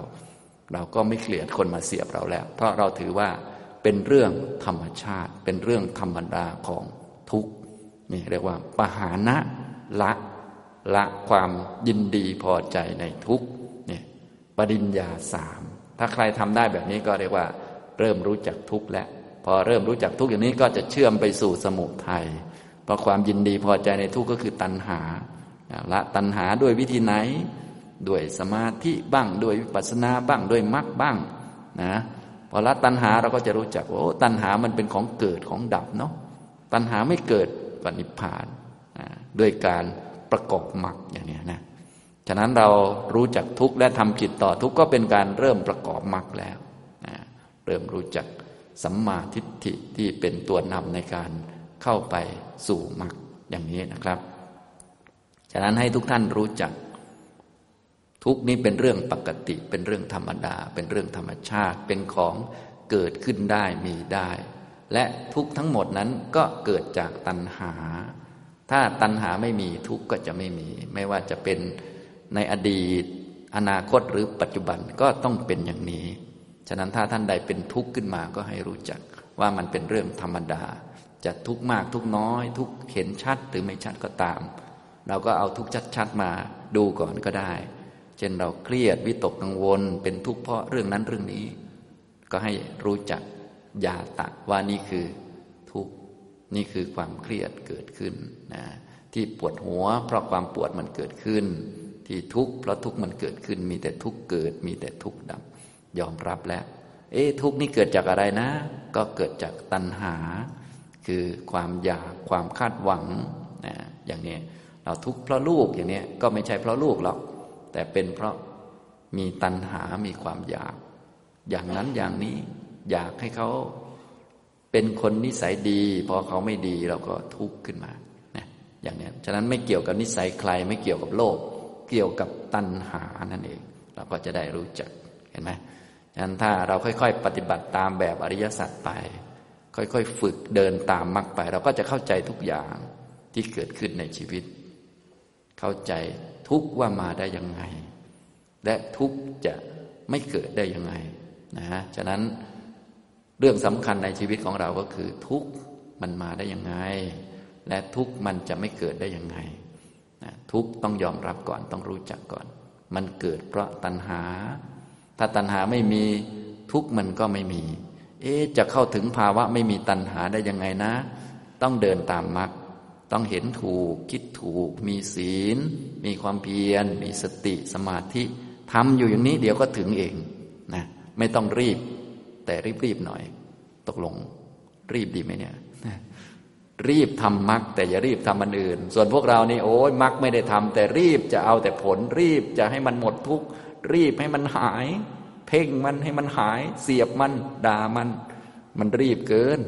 เราก็ไม่เกลียดคนมาเสียบเราแล้ว เพราะเราถือว่าเป็นเรื่องธรรมชาติ เป็นเรื่องธรรมดาของทุกนี่เรียกว่าปหานะ ละละความยินดีพอใจในทุกเนี่ยปริญญาสามถ้าใครทำได้แบบนี้ก็เรียกว่า เริ่มรู้จักทุกแล้วพอเริ่มรู้จักทุกอย่างนี้ก็จะเชื่อมไปสู่สมุทัยเพราะความยินดีพอใจในทุกก็คือตัณหาละตัณหาด้วยวิธีไหน ด้วยสมาธิบ้างด้วยวิปัสสนาบ้างด้วยมรรคบ้างนะพอละตัณหาเราก็จะรู้จักโอ้ตัณหามันเป็นของเกิดของดับเนาะตัณหาไม่เกิดก็นิพพาน ด้วยการประกอบมรรคอย่างนี้นะฉะนั้นเรารู้จักทุกข์และทำจิตต่อทุกข์ก็เป็นการเริ่มประกอบมรรคแล้วนะเริ่มรู้จักสัมมาทิฏฐิที่เป็นตัวนำในการเข้าไปสู่มรรคอย่างนี้นะครับ ฉะนั้นให้ทุกท่านรู้จัก ทุกนี้เป็นเรื่องปกติ เป็นเรื่องธรรมดา เป็นเรื่องธรรมชาติ เป็นของเกิดขึ้นได้มีได้ และทุกทั้งหมดนั้นก็เกิดจากตัณหา ถ้าตัณหาไม่มีทุกก็จะไม่มี ไม่ว่าจะเป็นในอดีต อนาคตหรือปัจจุบันก็ต้องเป็นอย่างนี้ ฉะนั้นถ้าท่านใดเป็นทุกข์ขึ้นมาก็ให้รู้จักว่ามันเป็นเรื่องธรรมดา จะทุกข์มากทุกน้อย ทุกเห็นชัดหรือไม่ชัดก็ตาม เราก็เอาทุกข์ชัดๆมาดูก่อนก็ได้ เช่นเราเครียดวิตกกังวล เป็นทุกข์เพราะเรื่องนั้นเรื่องนี้ ก็ให้รู้จักยาตะว่านี่คือ นี่คือความเครียดเกิดขึ้นนะที่ปวดหัว เพราะความปวดมันเกิดขึ้น ที่ทุกข์เพราะทุกข์มันเกิดขึ้น มีแต่ทุกข์เกิด มีแต่ทุกข์ดับ ยอมรับแล้ว เอ๊ะทุกข์นี่เกิดจากอะไรนะ ก็เกิดจากตัณหา คือความอยากความคาดหวังนะอย่างนี้เราทุกข์เพราะลูกอย่างนี้ก็ไม่ใช่เพราะลูกหรอกแต่เป็นเพราะมีตัณหา มีความอยาก อย่างนั้นอย่างนี้ อยากให้เขา เป็นคนนิสัยดี พอเขาไม่ดีเราก็ทุกข์ขึ้นมานะอย่างนี้ฉะนั้นไม่เกี่ยวกับนิสัยใครไม่เกี่ยวกับโลก เกี่ยวกับตัณหานั่นเอง เราก็จะได้รู้จักเห็นไหมฉะนั้นถ้าเราค่อย ๆ ปฏิบัติตามแบบอริยสัจไป ค่อย ๆ ฝึกเดินตามมรรคไป เราก็จะเข้าใจทุกอย่างที่เกิดขึ้นในชีวิต เข้าใจทุกว่ามาได้ยังไง และทุกจะไม่เกิดได้ยังไงนะฮะฉะนั้น เรื่องสำคัญในชีวิตของเราก็คือทุกมันมาได้ยังไง และทุกมันจะไม่เกิดได้ยังไงทุกต้องยอมรับก่อนต้องรู้จักก่อน มันเกิดเพราะตัณหา ถ้าตัณหาไม่มีทุกมันก็ไม่มี เอ๊จะเข้าถึงภาวะไม่มีตัณหาได้ยังไงนะ ต้องเดินตามมรรคต้องเห็นถูกคิดถูก มีศีล มีความเพียร มีสติสมาธิทำอยู่อย่างนี้เดี๋ยวก็ถึงเองนะไม่ต้องรีบ แต่รีบๆหน่อย ตกลง รีบดีไหมเนี่ยรีบทำมรรคแต่อย่ารีบทำมันอื่น ส่วนพวกเรานี่โอ้ยมรรคไม่ได้ทำแต่รีบจะเอาแต่ผล รีบจะให้มันหมดทุกรีบให้มันหาย เพ่งมันให้มันหาย เสียบมันด่ามัน มันรีบเกิน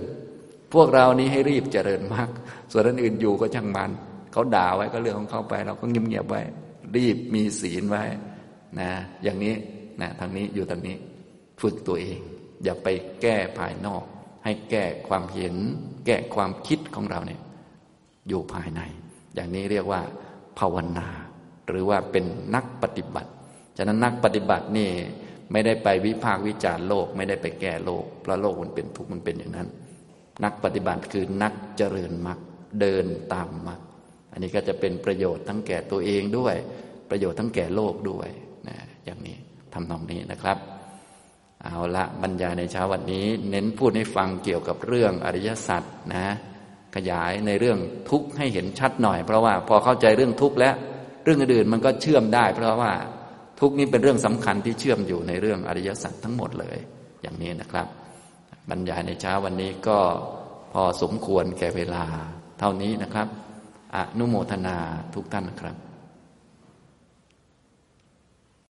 พวกเรานี้ให้รีบเจริญมากส่วนอันอื่นอยู่ก็ช่างมันเขาด่าไว้ก็เรื่องของเขาไป เราก็เงียบๆไว้ รีบมีศีลไว้นะ อย่างนี้นะทางนี้อยู่ทางนี้ ฝึกตัวเอง อย่าไปแก้ภายนอก ให้แก้ความเห็น แก้ความคิดของเราเนี่ยอยู่ภายใน อย่างนี้เรียกว่า ภาวนา หรือว่าเป็นนักปฏิบัติ ฉะนั้นนักปฏิบัตินี่ไม่ได้ไปวิพากษ์วิจารโลก ไม่ได้ไปแก้โลกเพราะโลกมันเป็นทุกข์มันเป็นอย่างนั้น นักปฏิบัติคือนักเจริญมรรคเดินตามมรรคอันนี้ก็จะเป็นประโยชน์ทั้งแก่ตัวเองด้วย ประโยชน์ทั้งแก่โลกด้วยนะอย่างนี้ทำนองนี้นะครับ เอาละบรรยายในเช้าวันนี้ เน้นพูดให้ฟังเกี่ยวกับเรื่องอริยสัจนะขยายในเรื่องทุกข์ให้เห็นชัดหน่อย เพราะว่าพอเข้าใจเรื่องทุกข์แล้วเรื่องอื่นมันก็เชื่อมได้ เพราะว่าทุกนี้เป็นเรื่องสำคัญที่เชื่อมอยู่ในเรื่องอริยสัจทั้งหมดเลย อย่างนี้นะครับ บรรยายในเช้าวันนี้ก็พอสมควรแก่เวลาเท่านี้นะครับ อนุโมทนาทุกท่านนะครับ